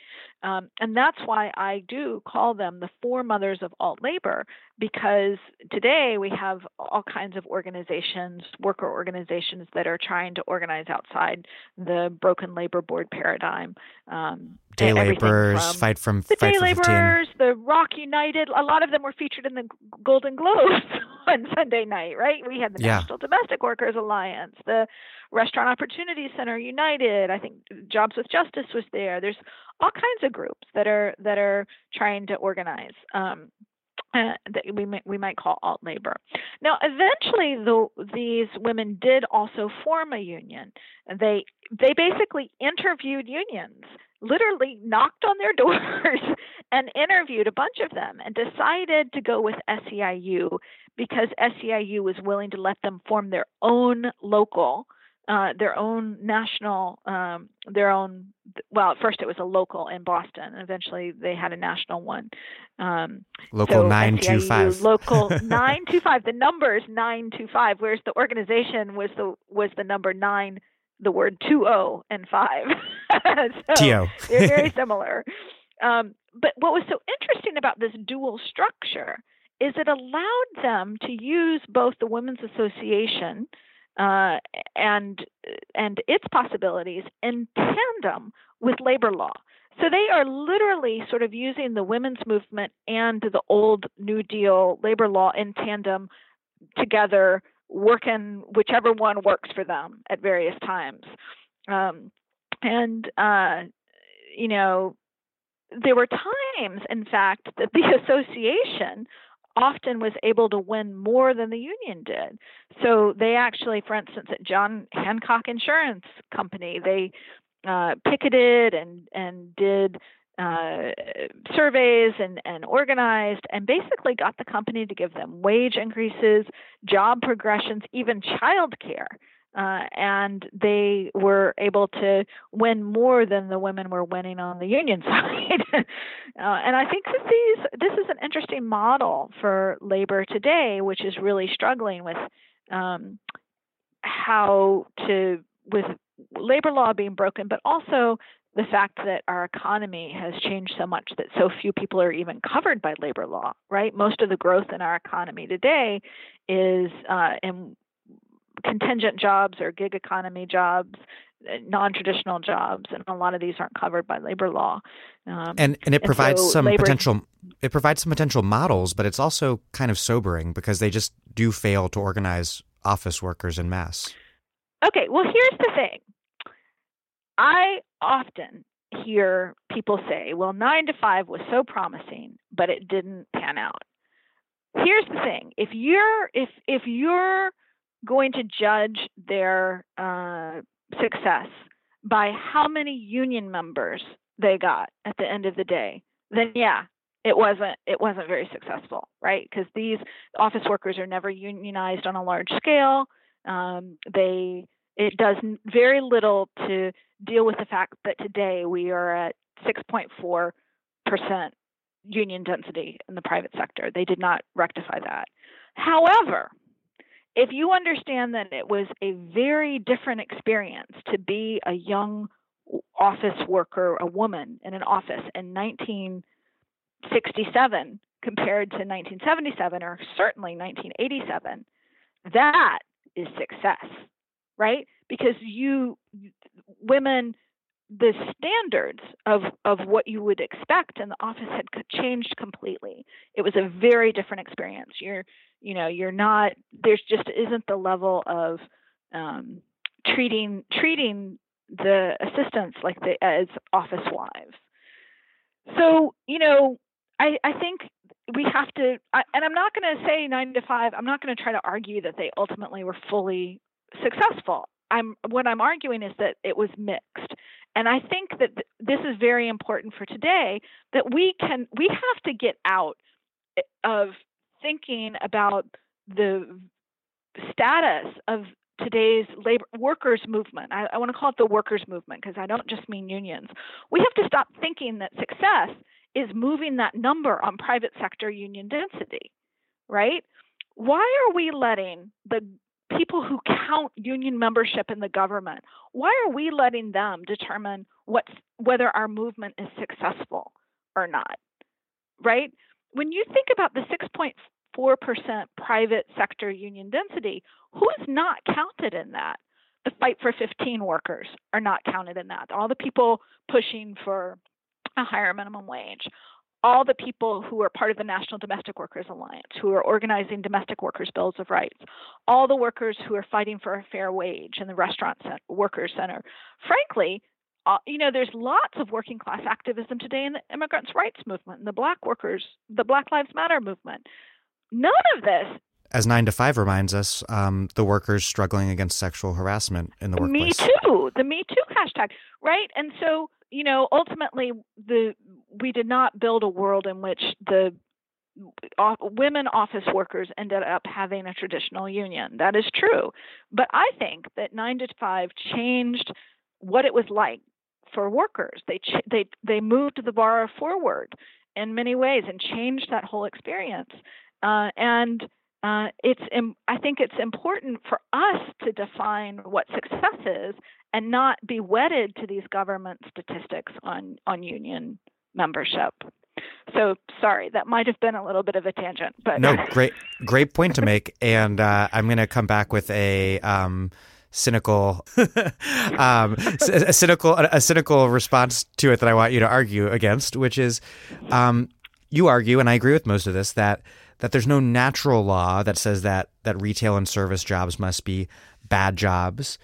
[SPEAKER 2] Um, and that's why I do call them the foremothers of alt labor, because today we have all kinds of organizations, worker organizations that are trying to organize outside the broken labor board paradigm.
[SPEAKER 1] Um, day laborers from fight from
[SPEAKER 2] the
[SPEAKER 1] fight
[SPEAKER 2] day laborers,
[SPEAKER 1] 15.
[SPEAKER 2] the ROC United. A lot of them were featured in the Golden Globes on Sunday night, right? We had the yeah. National Domestic Workers Alliance, the Restaurant Opportunity Center United. I think Jobs with Justice was there. There's all kinds of groups that are that are trying to organize. Um, uh, that we might, we might call alt labor. Now, eventually, the, these women did also form a union. They they basically interviewed unions, literally knocked on their doors and interviewed a bunch of them, and decided to go with SEIU because SEIU was willing to let them form their own local uh, their own national, um, their own. Well, at first it was a local in Boston, and eventually they had a national one. Um,
[SPEAKER 1] local
[SPEAKER 2] so
[SPEAKER 1] nine two five.
[SPEAKER 2] Local nine two five. The number is nine two five, whereas the organization was the was the number nine, the word two o and five. so
[SPEAKER 1] T-O.
[SPEAKER 2] they're very similar. Um, but what was so interesting about this dual structure is it allowed them to use both the Women's Association uh, and and its possibilities in tandem with labor law. So they are literally sort of using the women's movement and the old New Deal labor law in tandem together, working whichever one works for them at various times. Um, and uh, you know, there were times, in fact, that the association often was able to win more than the union did. So they actually, for instance, at John Hancock Insurance Company, they uh, picketed and and did uh, surveys and, and organized and basically got the company to give them wage increases, job progressions, even child care uh, and they were able to win more than the women were winning on the union side. uh, and I think that these this is an interesting model for labor today, which is really struggling with um, how to with labor law being broken, but also the fact that our economy has changed so much that so few people are even covered by labor law, right? Most of the growth in our economy today is uh, in contingent jobs or gig economy jobs uh, non-traditional jobs and a lot of these aren't covered by labor law.
[SPEAKER 1] Um, and and it provides so some labor... potential it provides some potential models but it's also kind of sobering because they just do fail to organize office workers in mass
[SPEAKER 2] okay well here's the thing. I often hear people say well 9 to 5 was so promising but it didn't pan out. Here's the thing. If you're if if you're going to judge their uh, success by how many union members they got at the end of the day, then yeah, it wasn't it wasn't very successful, right? Because these office workers are never unionized on a large scale. Um, they it does very little to deal with the fact that today we are at 6.4 percent union density in the private sector. They did not rectify that. However, if you understand that it was a very different experience to be a young office worker, a woman in an office in 1967 compared to 1977 or certainly 1987, that is success, right? Because you women the standards of of what you would expect in the office had changed completely. It was a very different experience. You're you know you're not there's just isn't the level of um, treating treating the assistants like the as office wives. So you know I I think we have to I, and I'm not going to say 9 to 5 I'm not going to try to argue that they ultimately were fully successful. I'm what I'm arguing is that it was mixed. And I think that th- this is very important for today that we can we have to get out eh, of thinking about the status of today's labor workers movement. I, I want to call it the workers movement because I don't just mean unions. We have to stop thinking that success is moving that number on private sector union density, right? Why are we letting the people who count union membership in the government, why are we letting them determine what's, whether our movement is successful or not? Right? When you think about the 6.4% private sector union density, who is not counted in that? The fight for 15 workers are not counted in that. All the people pushing for a higher minimum wage, all the people who are part of the National Domestic Workers Alliance, who are organizing domestic workers' bills of rights, all the workers who are fighting for a fair wage in the Restaurant Workers Center. Frankly, uh, you know, there's lots of working class activism today in the immigrants' rights movement and the Black workers, the Black Lives Matter movement. None of this.
[SPEAKER 1] As 9 to 5 reminds us, um, the workers struggling against sexual harassment in the workplace.
[SPEAKER 2] Me Too, the Me Too hashtag, right? And so you know, ultimately, the we did not build a world in which the women office workers ended up having a traditional union. That is true, but I think that nine to five changed what it was like for workers. They they they moved the bar forward in many ways and changed that whole experience. Uh, and uh, it's I think it's important for us to define what success is and not be wedded to these government statistics on, on union membership. So sorry, that might have been a little bit of a tangent, but
[SPEAKER 1] no, great, great point to make. And uh, I'm going to come back with a um, cynical, um, a cynical, a cynical response to it that I want you to argue against, which is, um, you argue, and I agree with most of this that that there's no natural law that says that that retail and service jobs must be bad jobs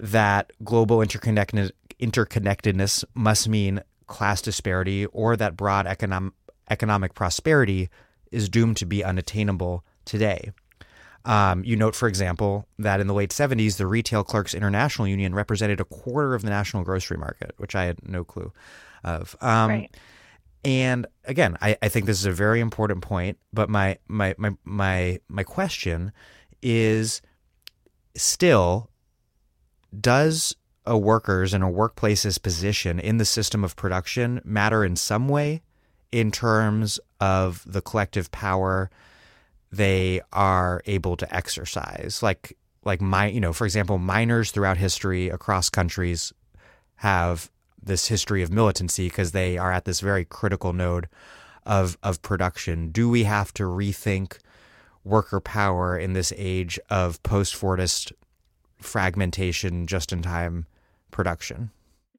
[SPEAKER 1] that global interconnected, interconnectedness must mean class disparity or that broad economic, economic prosperity is doomed to be unattainable today. Um, you note, for example, that in the late 70s, the Retail Clerks International Union represented a quarter of the national grocery market, which I had no clue of. Um,
[SPEAKER 2] right.
[SPEAKER 1] And again, I, I think this is a very important point, but my my my my my question is still does a worker's and a workplace's position in the system of production matter in some way in terms of the collective power they are able to exercise? Like like my you know for example miners throughout history across countries have this history of militancy because they are at this very critical node of of production. Do we have to rethink worker power in this age of post Fordist fragmentation just in time production?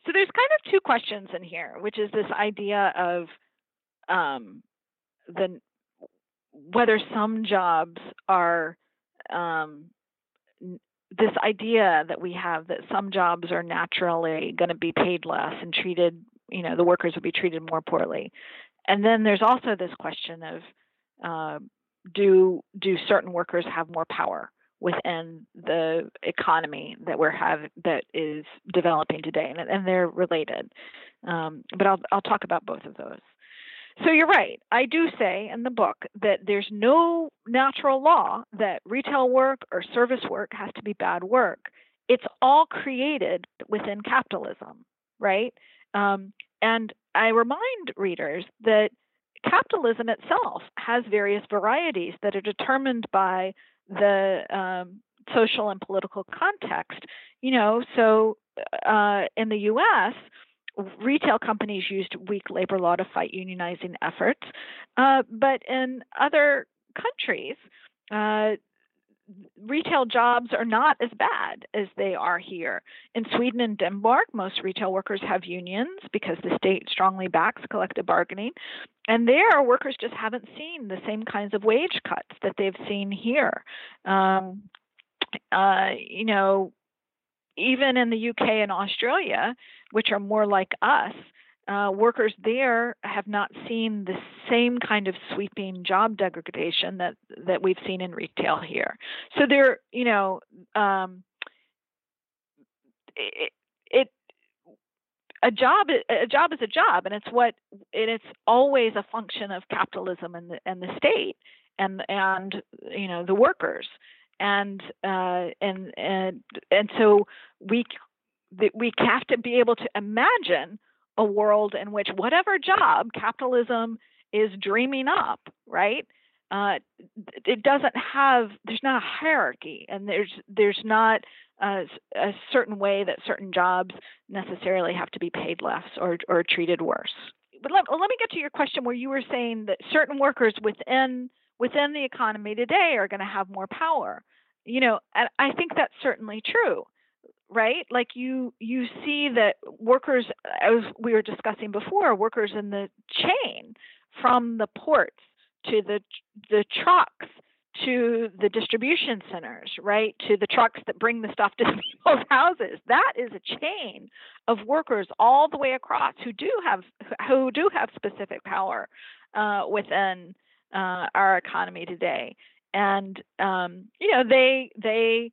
[SPEAKER 2] So there's kind of two questions in here, which is this idea of um, the whether some jobs are um, this idea that we have that some jobs are naturally going to be paid less and treated, you know, the workers will be treated more poorly. And then there's also this question of uh, do do certain workers have more power within the economy that we're have that is developing today, and, and they're related. Um, but I'll I'll talk about both of those. So you're right. I do say in the book that there's no natural law that retail work or service work has to be bad work. It's all created within capitalism, right? Um, and I remind readers that capitalism itself has various varieties that are determined by the um, social and political context. You know, so uh, in the U.S., retail companies used weak labor law to fight unionizing efforts, uh, but in other countries, uh, retail jobs are not as bad as they are here. In Sweden and Denmark, most retail workers have unions because the state strongly backs collective bargaining. And there, workers just haven't seen the same kinds of wage cuts that they've seen here. Um, uh, you know, even in the UK and Australia, which are more like us, uh, workers there have not seen the same kind of sweeping job degradation that that we've seen in retail here. So there, you know, um, it, it a job a job is a job, and it's what and it's always a function of capitalism and the and the state and and you know the workers and uh, and and and so we we have to be able to imagine a world in which whatever job capitalism is dreaming up, right? Uh, it doesn't have there's not a hierarchy, and there's there's not a, a, certain way that certain jobs necessarily have to be paid less or or treated worse. But let, let me get to your question where you were saying that certain workers within within the economy today are going to have more power. You know, and I think that's certainly true right? Like you you see that workers as we were discussing before workers in the chain from the ports to the the trucks to the distribution centers right? To the trucks that bring the stuff to people's houses. That is a chain of workers all the way across who do have who do have specific power uh, within uh, our economy today. And um, you know they they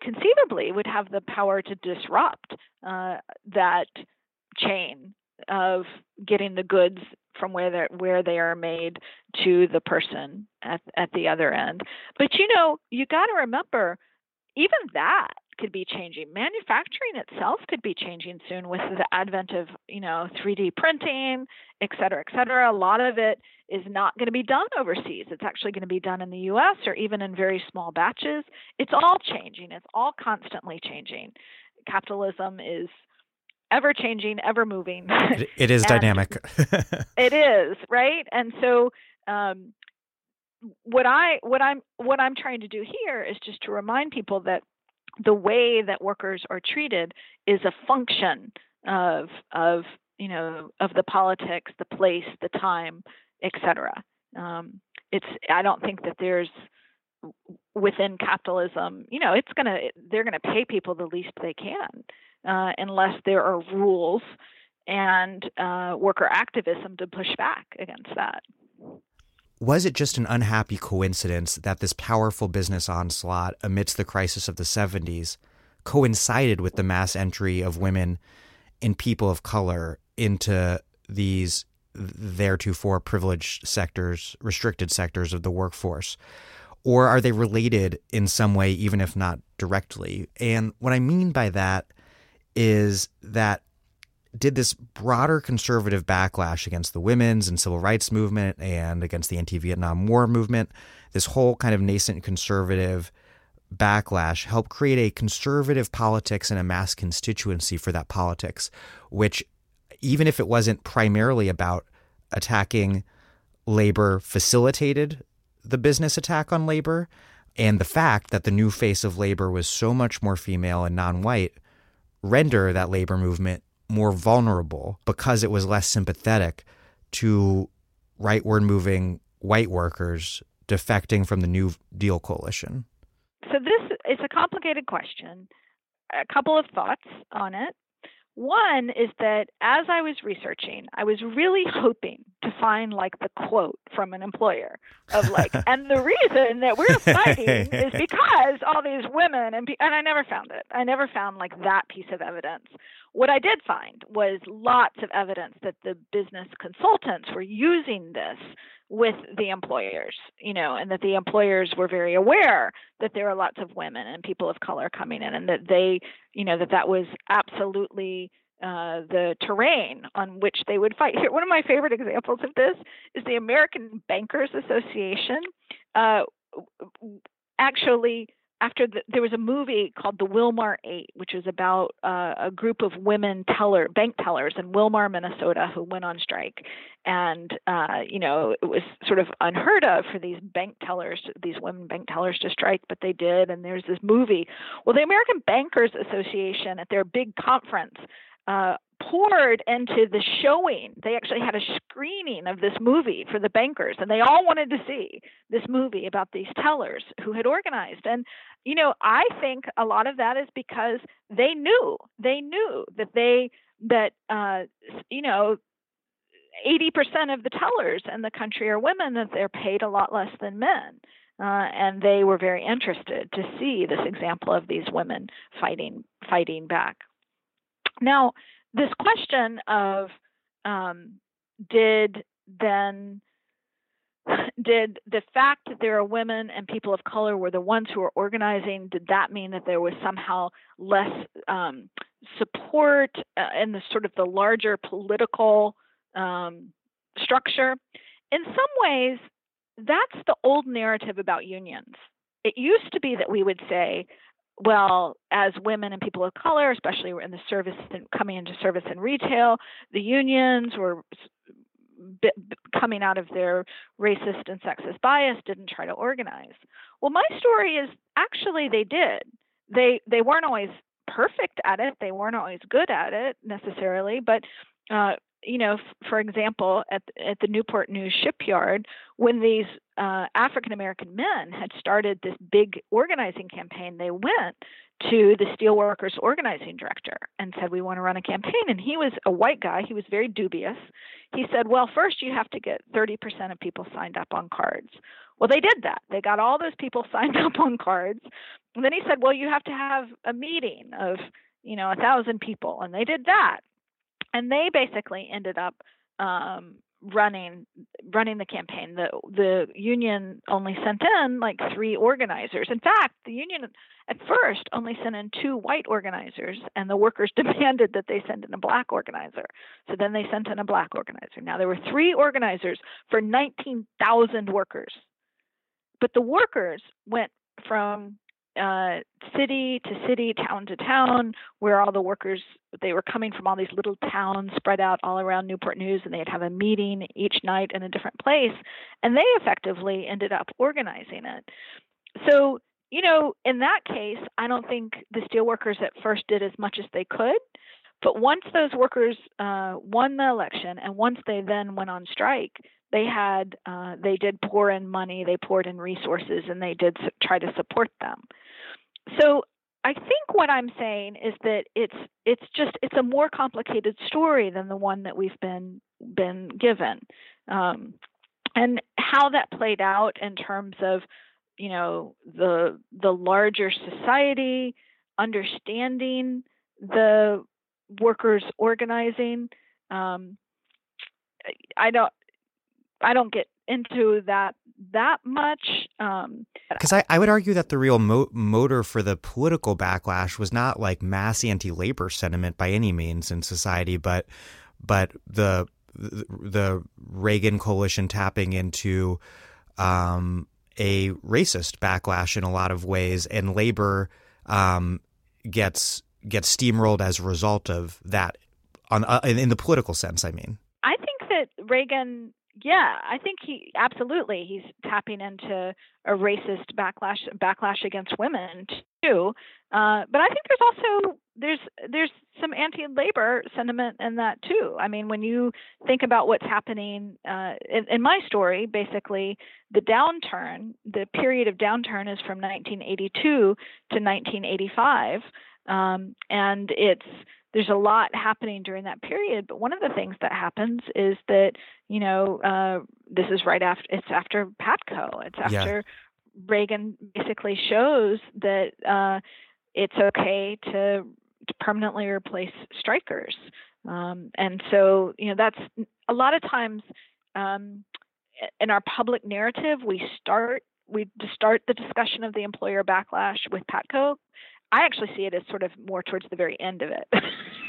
[SPEAKER 2] conceivably would have the power to disrupt uh, that chain of getting the goods from where they where they are made to the person at at the other end. But you know, you got to remember, even that could be changing. Manufacturing itself could be changing soon with the advent of, you know, 3D printing, et cetera, et cetera. A lot of it is not going to be done overseas. It's actually going to be done in the US or even in very small batches. It's all changing. It's all constantly changing. Capitalism is ever changing, ever moving.
[SPEAKER 1] it is dynamic.
[SPEAKER 2] it is, right? And so um, what I what I'm what I'm trying to do here is just to remind people that the way that workers are treated is a function of of you know of the politics, the place, the time, etc. Um, it's I don't think that there's within capitalism, you know, it's gonna they're gonna pay people the least they can uh, unless there are rules and uh, worker activism to push back against that.
[SPEAKER 1] Was it just an unhappy coincidence that this powerful business onslaught amidst the crisis of the 70s coincided with the mass entry of women and people of color into these theretofore privileged sectors, restricted sectors of the workforce? Or are they related in some way, even if not directly? And what I mean by that is that did this broader conservative backlash against the women's and civil rights movement and against the anti Vietnam War movement, this whole kind of nascent conservative backlash help create a conservative politics and a mass constituency for that politics, which, even if it wasn't primarily about attacking labor, facilitated the business attack on labor. And the fact that the new face of labor was so much more female and non white render that labor movement more vulnerable because it was less sympathetic to rightward moving white workers defecting from the New Deal coalition?
[SPEAKER 2] So, this is a complicated question. A couple of thoughts on it. One is that as I was researching, I was really hoping to find like the quote from an employer of like, and the reason that we're fighting is because all these women and and I never found it. I never found like that piece of evidence. What I did find was lots of evidence that the business consultants were using this with the employers, you know, and that the employers were very aware that there are lots of women and people of color coming in, and that they, you know, that that was absolutely uh, the terrain on which they would fight. Here, one of my favorite examples of this is the American Bankers Association. Uh, actually after the, there was a movie called The Willmar Eight, which was about uh, a group of women teller bank tellers in Willmar, Minnesota, who went on strike, and uh, you know it was sort of unheard of for these bank tellers, these women bank tellers, to strike, but they did. And there's this movie. Well, the American Bankers Association at their big conference uh, poured into the showing. They actually had a screening of this movie for the bankers, and they all wanted to see this movie about these tellers who had organized. And, you know, I think a lot of that is because they knew, they knew that they, that, uh, you know, 80% of the tellers in the country are women, that they're paid a lot less than men. Uh, and they were very interested to see this example of these women fighting fighting back. Now, this question of um, did then did the fact that there are women and people of color were the ones who were organizing did that mean that there was somehow less um, support uh, in the sort of the larger political um, structure? In some ways that's the old narrative about unions. It used to be that we would say well, as women and people of color, especially in the service and coming into service and retail, the unions were coming out of their racist and sexist bias didn't try to organize. Well, my story is actually they did. They they weren't always perfect at it. They weren't always good at it necessarily, but uh, you know, f- for example, at at the Newport News shipyard, when these uh, African American men had started this big organizing campaign, they went to the steelworkers organizing director and said, "We want to run a campaign." And he was a white guy. He was very dubious. He said, "Well, first you have to get 30% of people signed up on cards." Well, they did that. They got all those people signed up on cards. And then he said, "Well, you have to have a meeting of, you know, a thousand people." And they did that and they basically ended up um, running running the campaign. The the union only sent in like three organizers. In fact, the union at first only sent in two white organizers, and the workers demanded that they send in a black organizer. So then they sent in a black organizer. Now there were three organizers for 19,000 workers, but the workers went from uh, city to city, town to town, where all the workers they were coming from all these little towns spread out all around Newport News, and they'd have a meeting each night in a different place, and they effectively ended up organizing it. So you know, in that case, I don't think the steelworkers at first did as much as they could. But once those workers uh, won the election, and once they then went on strike, they had uh, they did pour in money, they poured in resources, and they did try to support them. So I think what I'm saying is that it's it's just it's a more complicated story than the one that we've been been given, um, and how that played out in terms of you know the the larger society understanding the workers organizing. Um, I don't I don't get into that that much.
[SPEAKER 1] Because um, I, I would argue that the real mo- motor for the political backlash was not like mass anti-labor sentiment by any means in society, but but the the Reagan coalition tapping into um, a racist backlash in a lot of ways, and labor um, gets gets steamrolled as a result of that on uh, in, in the political sense. I mean,
[SPEAKER 2] I think that Reagan yeah, I think he absolutely he's tapping into a racist backlash backlash against women too. Uh, but I think there's also there's there's some anti-labor sentiment in that too. I mean, when you think about what's happening uh, in, in my story, basically the downturn, the period of downturn is from 1982 to 1985, um, and it's there's a lot happening during that period. But one of the things that happens is that you know uh, this is right after it's after Patco. It's after yeah. Reagan basically shows that uh, it's okay to, to permanently replace strikers. Um, and so, you know, that's a lot of times um, in our public narrative, we start we start the discussion of the employer backlash with Patco. I actually see it as sort of more towards the very end of it.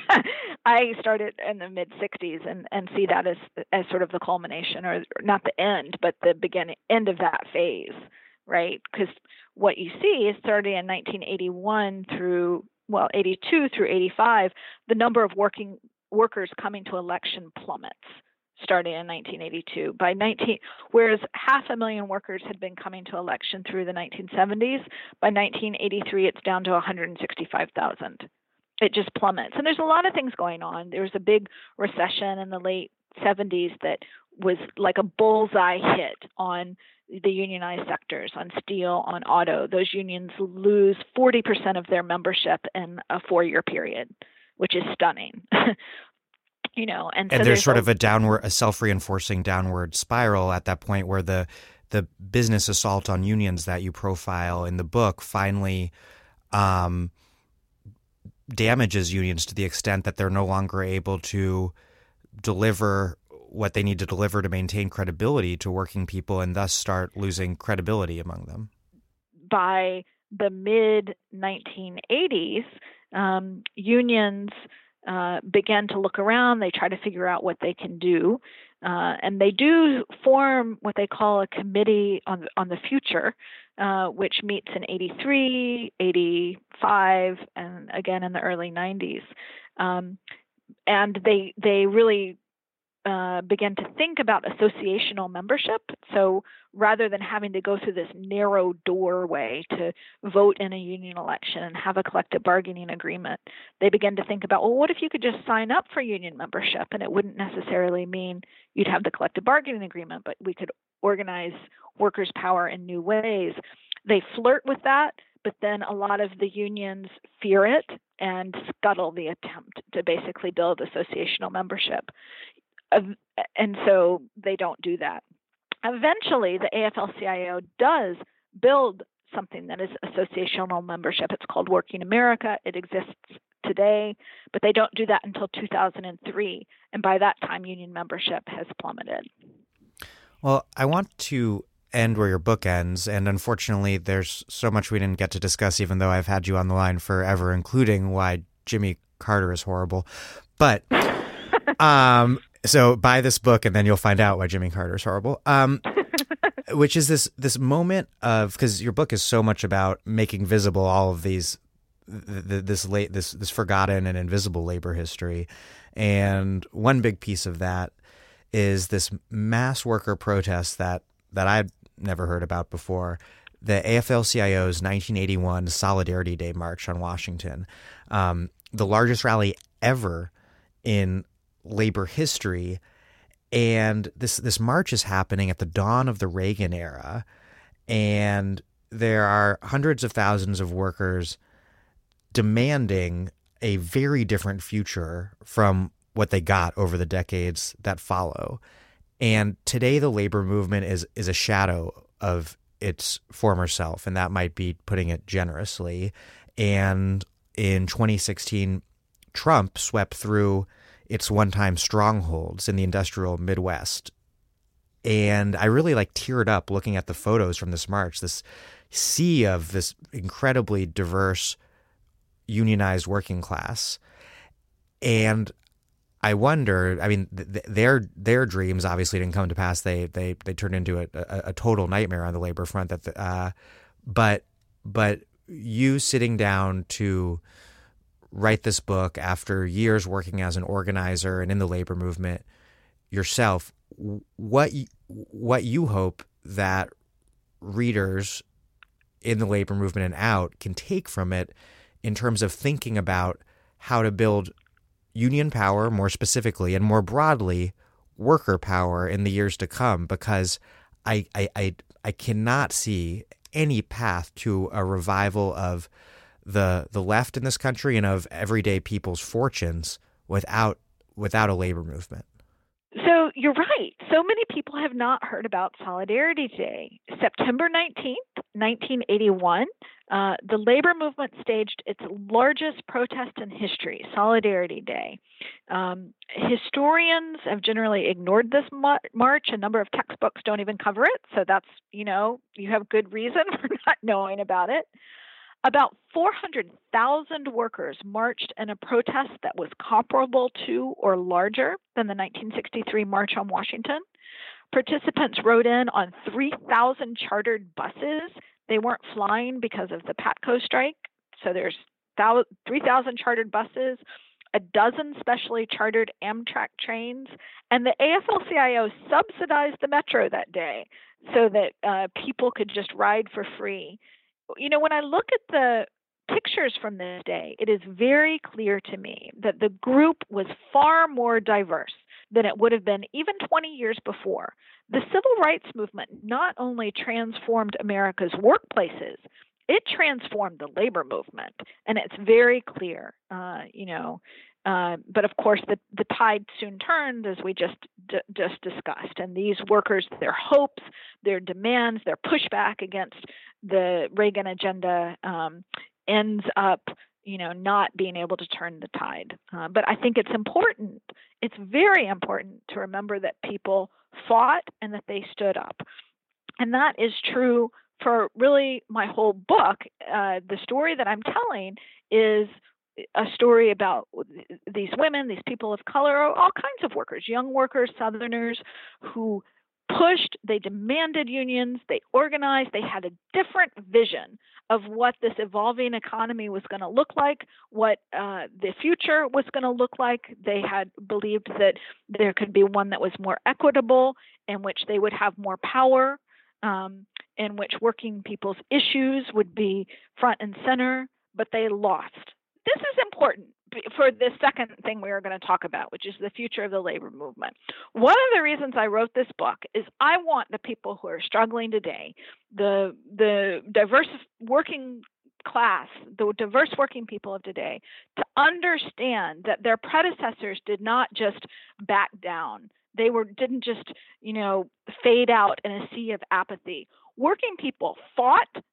[SPEAKER 2] I started in the mid '60s and and see that as as sort of the culmination, or not the end, but the beginning end of that phase, right? Because what you see is starting in 1981 through well 82 through 85, the number of working workers coming to election plummets starting in 1982 by 19 whereas half a million workers had been coming to election through the 1970s by 1983 it's down to 165,000 it just plummets. And there's a lot of things going on. There was a big recession in the late 70s that was like a bullseye hit on the unionized sectors on steel on auto. Those unions lose 40% of their membership in a 4 year period which is stunning you know
[SPEAKER 1] and, and so there's, there's, sort a, of a downward a self-reinforcing downward spiral at that point where the the business assault on unions that you profile in the book finally um, damages unions to the extent that they're no longer able to deliver what they need to deliver to maintain credibility to working people and thus start losing credibility among them.
[SPEAKER 2] By the mid 1980s um, unions uh, begin to look around. They try to figure out what they can do. Uh, and they do form what they call a committee on, on the future, uh, which meets in 83, 85, and again in the early 90s. Um, and they they really uh, begin to think about associational membership. So rather than having to go through this narrow doorway to vote in a union election and have a collective bargaining agreement, they begin to think about, well, what if you could just sign up for union membership? And it wouldn't necessarily mean you'd have the collective bargaining agreement, but we could organize workers' power in new ways. They flirt with that, but then a lot of the unions fear it and scuttle the attempt to basically build associational membership and so they don't do that. Eventually, the AFL-CIO does build something that is associational membership. It's called Working America. It exists today, but they don't do that until 2003. And by that time, union membership has plummeted.
[SPEAKER 1] Well, I want to end where your book ends. And unfortunately, there's so much we didn't get to discuss, even though I've had you on the line forever, including why Jimmy Carter is horrible. But um, so buy this book, and then you'll find out why Jimmy Carter is horrible. Um, which is this this moment of because your book is so much about making visible all of these this late this this forgotten and invisible labor history, and one big piece of that is this mass worker protest that that I'd never heard about before. The AFL-CIO's 1981 Solidarity Day March on Washington, um, the largest rally ever in labor history. And this this march is happening at the dawn of the Reagan era, and there are hundreds of thousands of workers demanding a very different future from what they got over the decades that follow. And today the labor movement is is a shadow of its former self, and that might be putting it generously. And in 2016, Trump swept through its one time strongholds in the industrial Midwest. And I really like teared up looking at the photos from this march, this sea of this incredibly diverse unionized working class. And I wonder. I mean, th- their their dreams obviously didn't come to pass. They they they turned into a, a, a total nightmare on the labor front. That, the, uh, but but you sitting down to write this book after years working as an organizer and in the labor movement yourself what what you hope that readers in the labor movement and out can take from it in terms of thinking about how to build union power more specifically and more broadly worker power in the years to come because I I I, I cannot see any path to a revival of the the left in this country and of everyday people's fortunes without without a labor movement.
[SPEAKER 2] So you're right. So many people have not heard about Solidarity Day. September 19th, 1981, uh, the labor movement staged its largest protest in history, Solidarity Day. Um, historians have generally ignored this mar- march. A number of textbooks don't even cover it. So that's, you know, you have good reason for not knowing about it. About 400,000 workers marched in a protest that was comparable to or larger than the 1963 March on Washington. Participants rode in on 3,000 chartered buses. They weren't flying because of the PATCO strike. So there's 3,000 chartered buses, a dozen specially chartered Amtrak trains, and the AFL CIO subsidized the metro that day so that uh, people could just ride for free you know, when I look at the pictures from this day, it is very clear to me that the group was far more diverse than it would have been even 20 years before. The civil rights movement not only transformed America's workplaces, it transformed the labor movement, and it's very clear. Uh, you know, uh, but of course, the, the tide soon turned, as we just d- just discussed. And these workers, their hopes, their demands, their pushback against the Reagan agenda um, ends up, you know, not being able to turn the tide. Uh, but I think it's important. It's very important to remember that people fought and that they stood up, and that is true for really my whole book. Uh, the story that I'm telling is a story about these women, these people of color, all kinds of workers, young workers, Southerners, who pushed, they demanded unions, they organized, they had a different vision of what this evolving economy was going to look like, what uh, the future was going to look like. They had believed that there could be one that was more equitable, in which they would have more power, um, in which working people's issues would be front and center, but they lost this is important for the second thing we are going to talk about, which is the future of the labor movement. One of the reasons I wrote this book is I want the people who are struggling today, the the diverse working class, the diverse working people of today, to understand that their predecessors did not just back down. They were didn't just, you know, fade out in a sea of apathy. Working people fought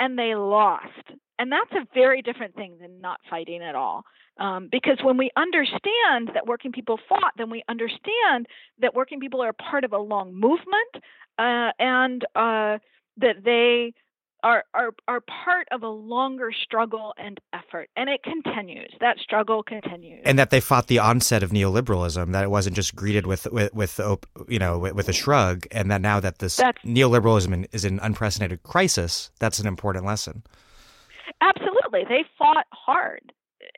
[SPEAKER 2] and they lost. And that's a very different thing than not fighting at all. Um, because when we understand that working people fought, then we understand that working people are part of a long movement uh, and uh, that they are, are, are part of a longer struggle and effort. And it continues. That struggle continues.
[SPEAKER 1] And that they fought the onset of neoliberalism, that it wasn't just greeted with, with, with you know, with, a shrug. And that now that this that's, neoliberalism is in unprecedented crisis, that's an important lesson.
[SPEAKER 2] Absolutely. They fought hard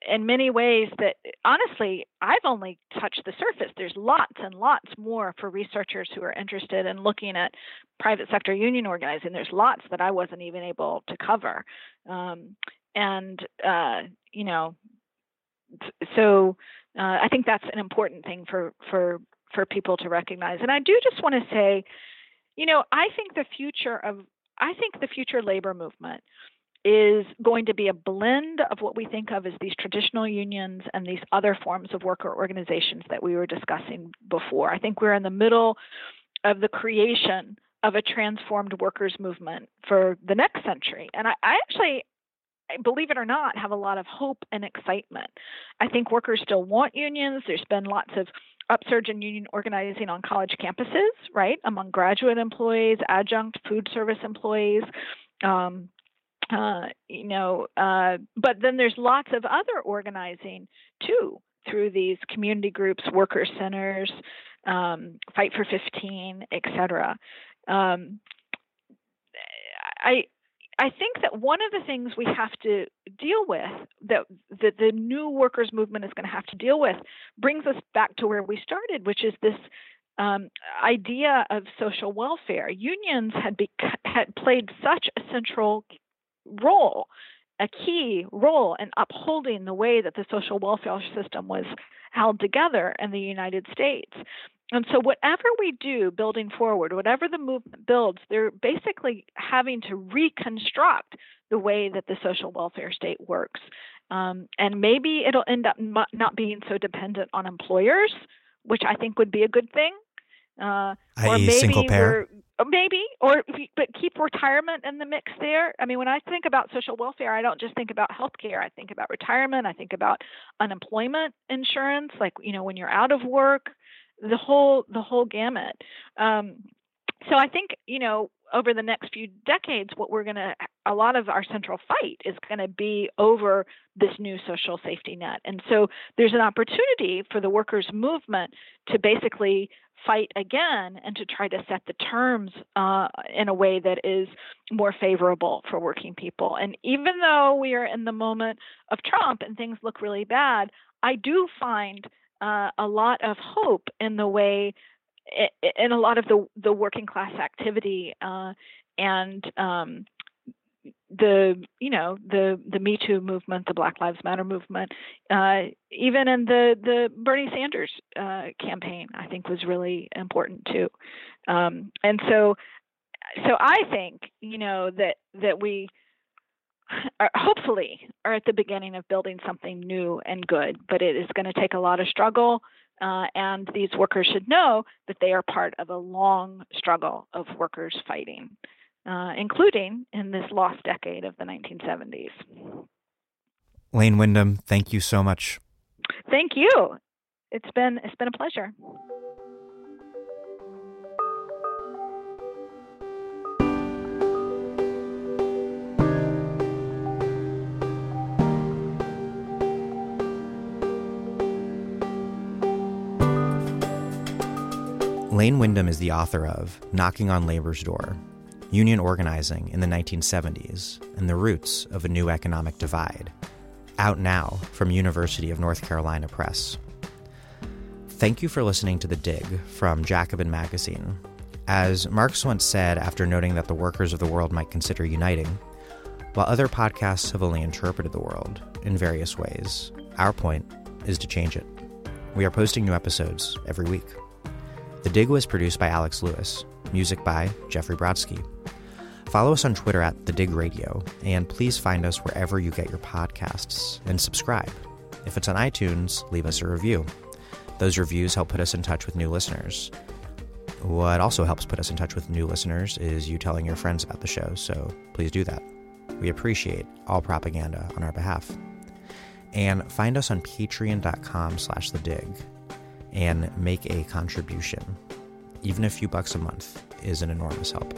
[SPEAKER 2] in many ways that honestly I've only touched the surface. There's lots and lots more for researchers who are interested in looking at private sector union organizing. There's lots that I wasn't even able to cover, um, and uh, you know, so uh, I think that's an important thing for for for people to recognize. And I do just want to say, you know, I think the future of I think the future labor movement is going to be a blend of what we think of as these traditional unions and these other forms of worker organizations that we were discussing before. I think we're in the middle of the creation of a transformed workers movement for the next century. And I, I actually believe it or not, have a lot of hope and excitement. I think workers still want unions. There's been lots of upsurge in union organizing on college campuses, right, among graduate employees, adjunct food service employees. Um, uh, you know, uh, but then there's lots of other organizing too through these community groups, worker centers, um, Fight for 15, etc. Um, I I think that one of the things we have to deal with that that the new workers movement is going to have to deal with brings us back to where we started, which is this um, idea of social welfare. Unions had be, had played such a central role, a key role in upholding the way that the social welfare system was held together in the United States. and so, whatever we do building forward, whatever the movement builds, they're basically having to reconstruct the way that the social welfare state works. Um, and maybe it'll end up not being so dependent on employers, which I think would be a good thing.
[SPEAKER 1] Uh, or maybe single payer.
[SPEAKER 2] Uh, maybe, or but keep retirement in the mix there. I mean, when I think about social welfare, I don't just think about healthcare. I think about retirement. I think about unemployment insurance, like you know when you're out of work, the whole the whole gamut. Um, so I think you know over the next few decades, what we're going to, a lot of our central fight is going to be over this new social safety net. And so there's an opportunity for the workers' movement to basically fight again and to try to set the terms uh, in a way that is more favorable for working people. And even though we are in the moment of Trump and things look really bad, I do find uh, a lot of hope in the way in a lot of the the working class activity uh, and um, the you know the the Me Too movement, the Black Lives Matter movement, uh, even in the the Bernie Sanders uh, campaign, I think was really important too. Um, and so, so I think you know that that we are, hopefully are at the beginning of building something new and good, but it is going to take a lot of struggle. Uh, and these workers should know that they are part of a long struggle of workers fighting, uh, including in this lost decade of the 1970s.
[SPEAKER 1] Lane Windham, thank you so much.
[SPEAKER 2] Thank you. It's been it's been a pleasure.
[SPEAKER 1] Lane Windham is the author of Knocking on Labor's Door Union Organizing in the 1970s and the Roots of a New Economic Divide, out now from University of North Carolina Press. Thank you for listening to The Dig from Jacobin Magazine. As Marx once said after noting that the workers of the world might consider uniting, while other podcasts have only interpreted the world in various ways, our point is to change it. We are posting new episodes every week. The Dig was produced by Alex Lewis, music by Jeffrey Brodsky. Follow us on Twitter at The Dig Radio, and please find us wherever you get your podcasts and subscribe. If it's on iTunes, leave us a review. Those reviews help put us in touch with new listeners. What also helps put us in touch with new listeners is you telling your friends about the show, so please do that. We appreciate all propaganda on our behalf. And find us on patreon.com slash the dig and make a contribution. Even a few bucks a month is an enormous help.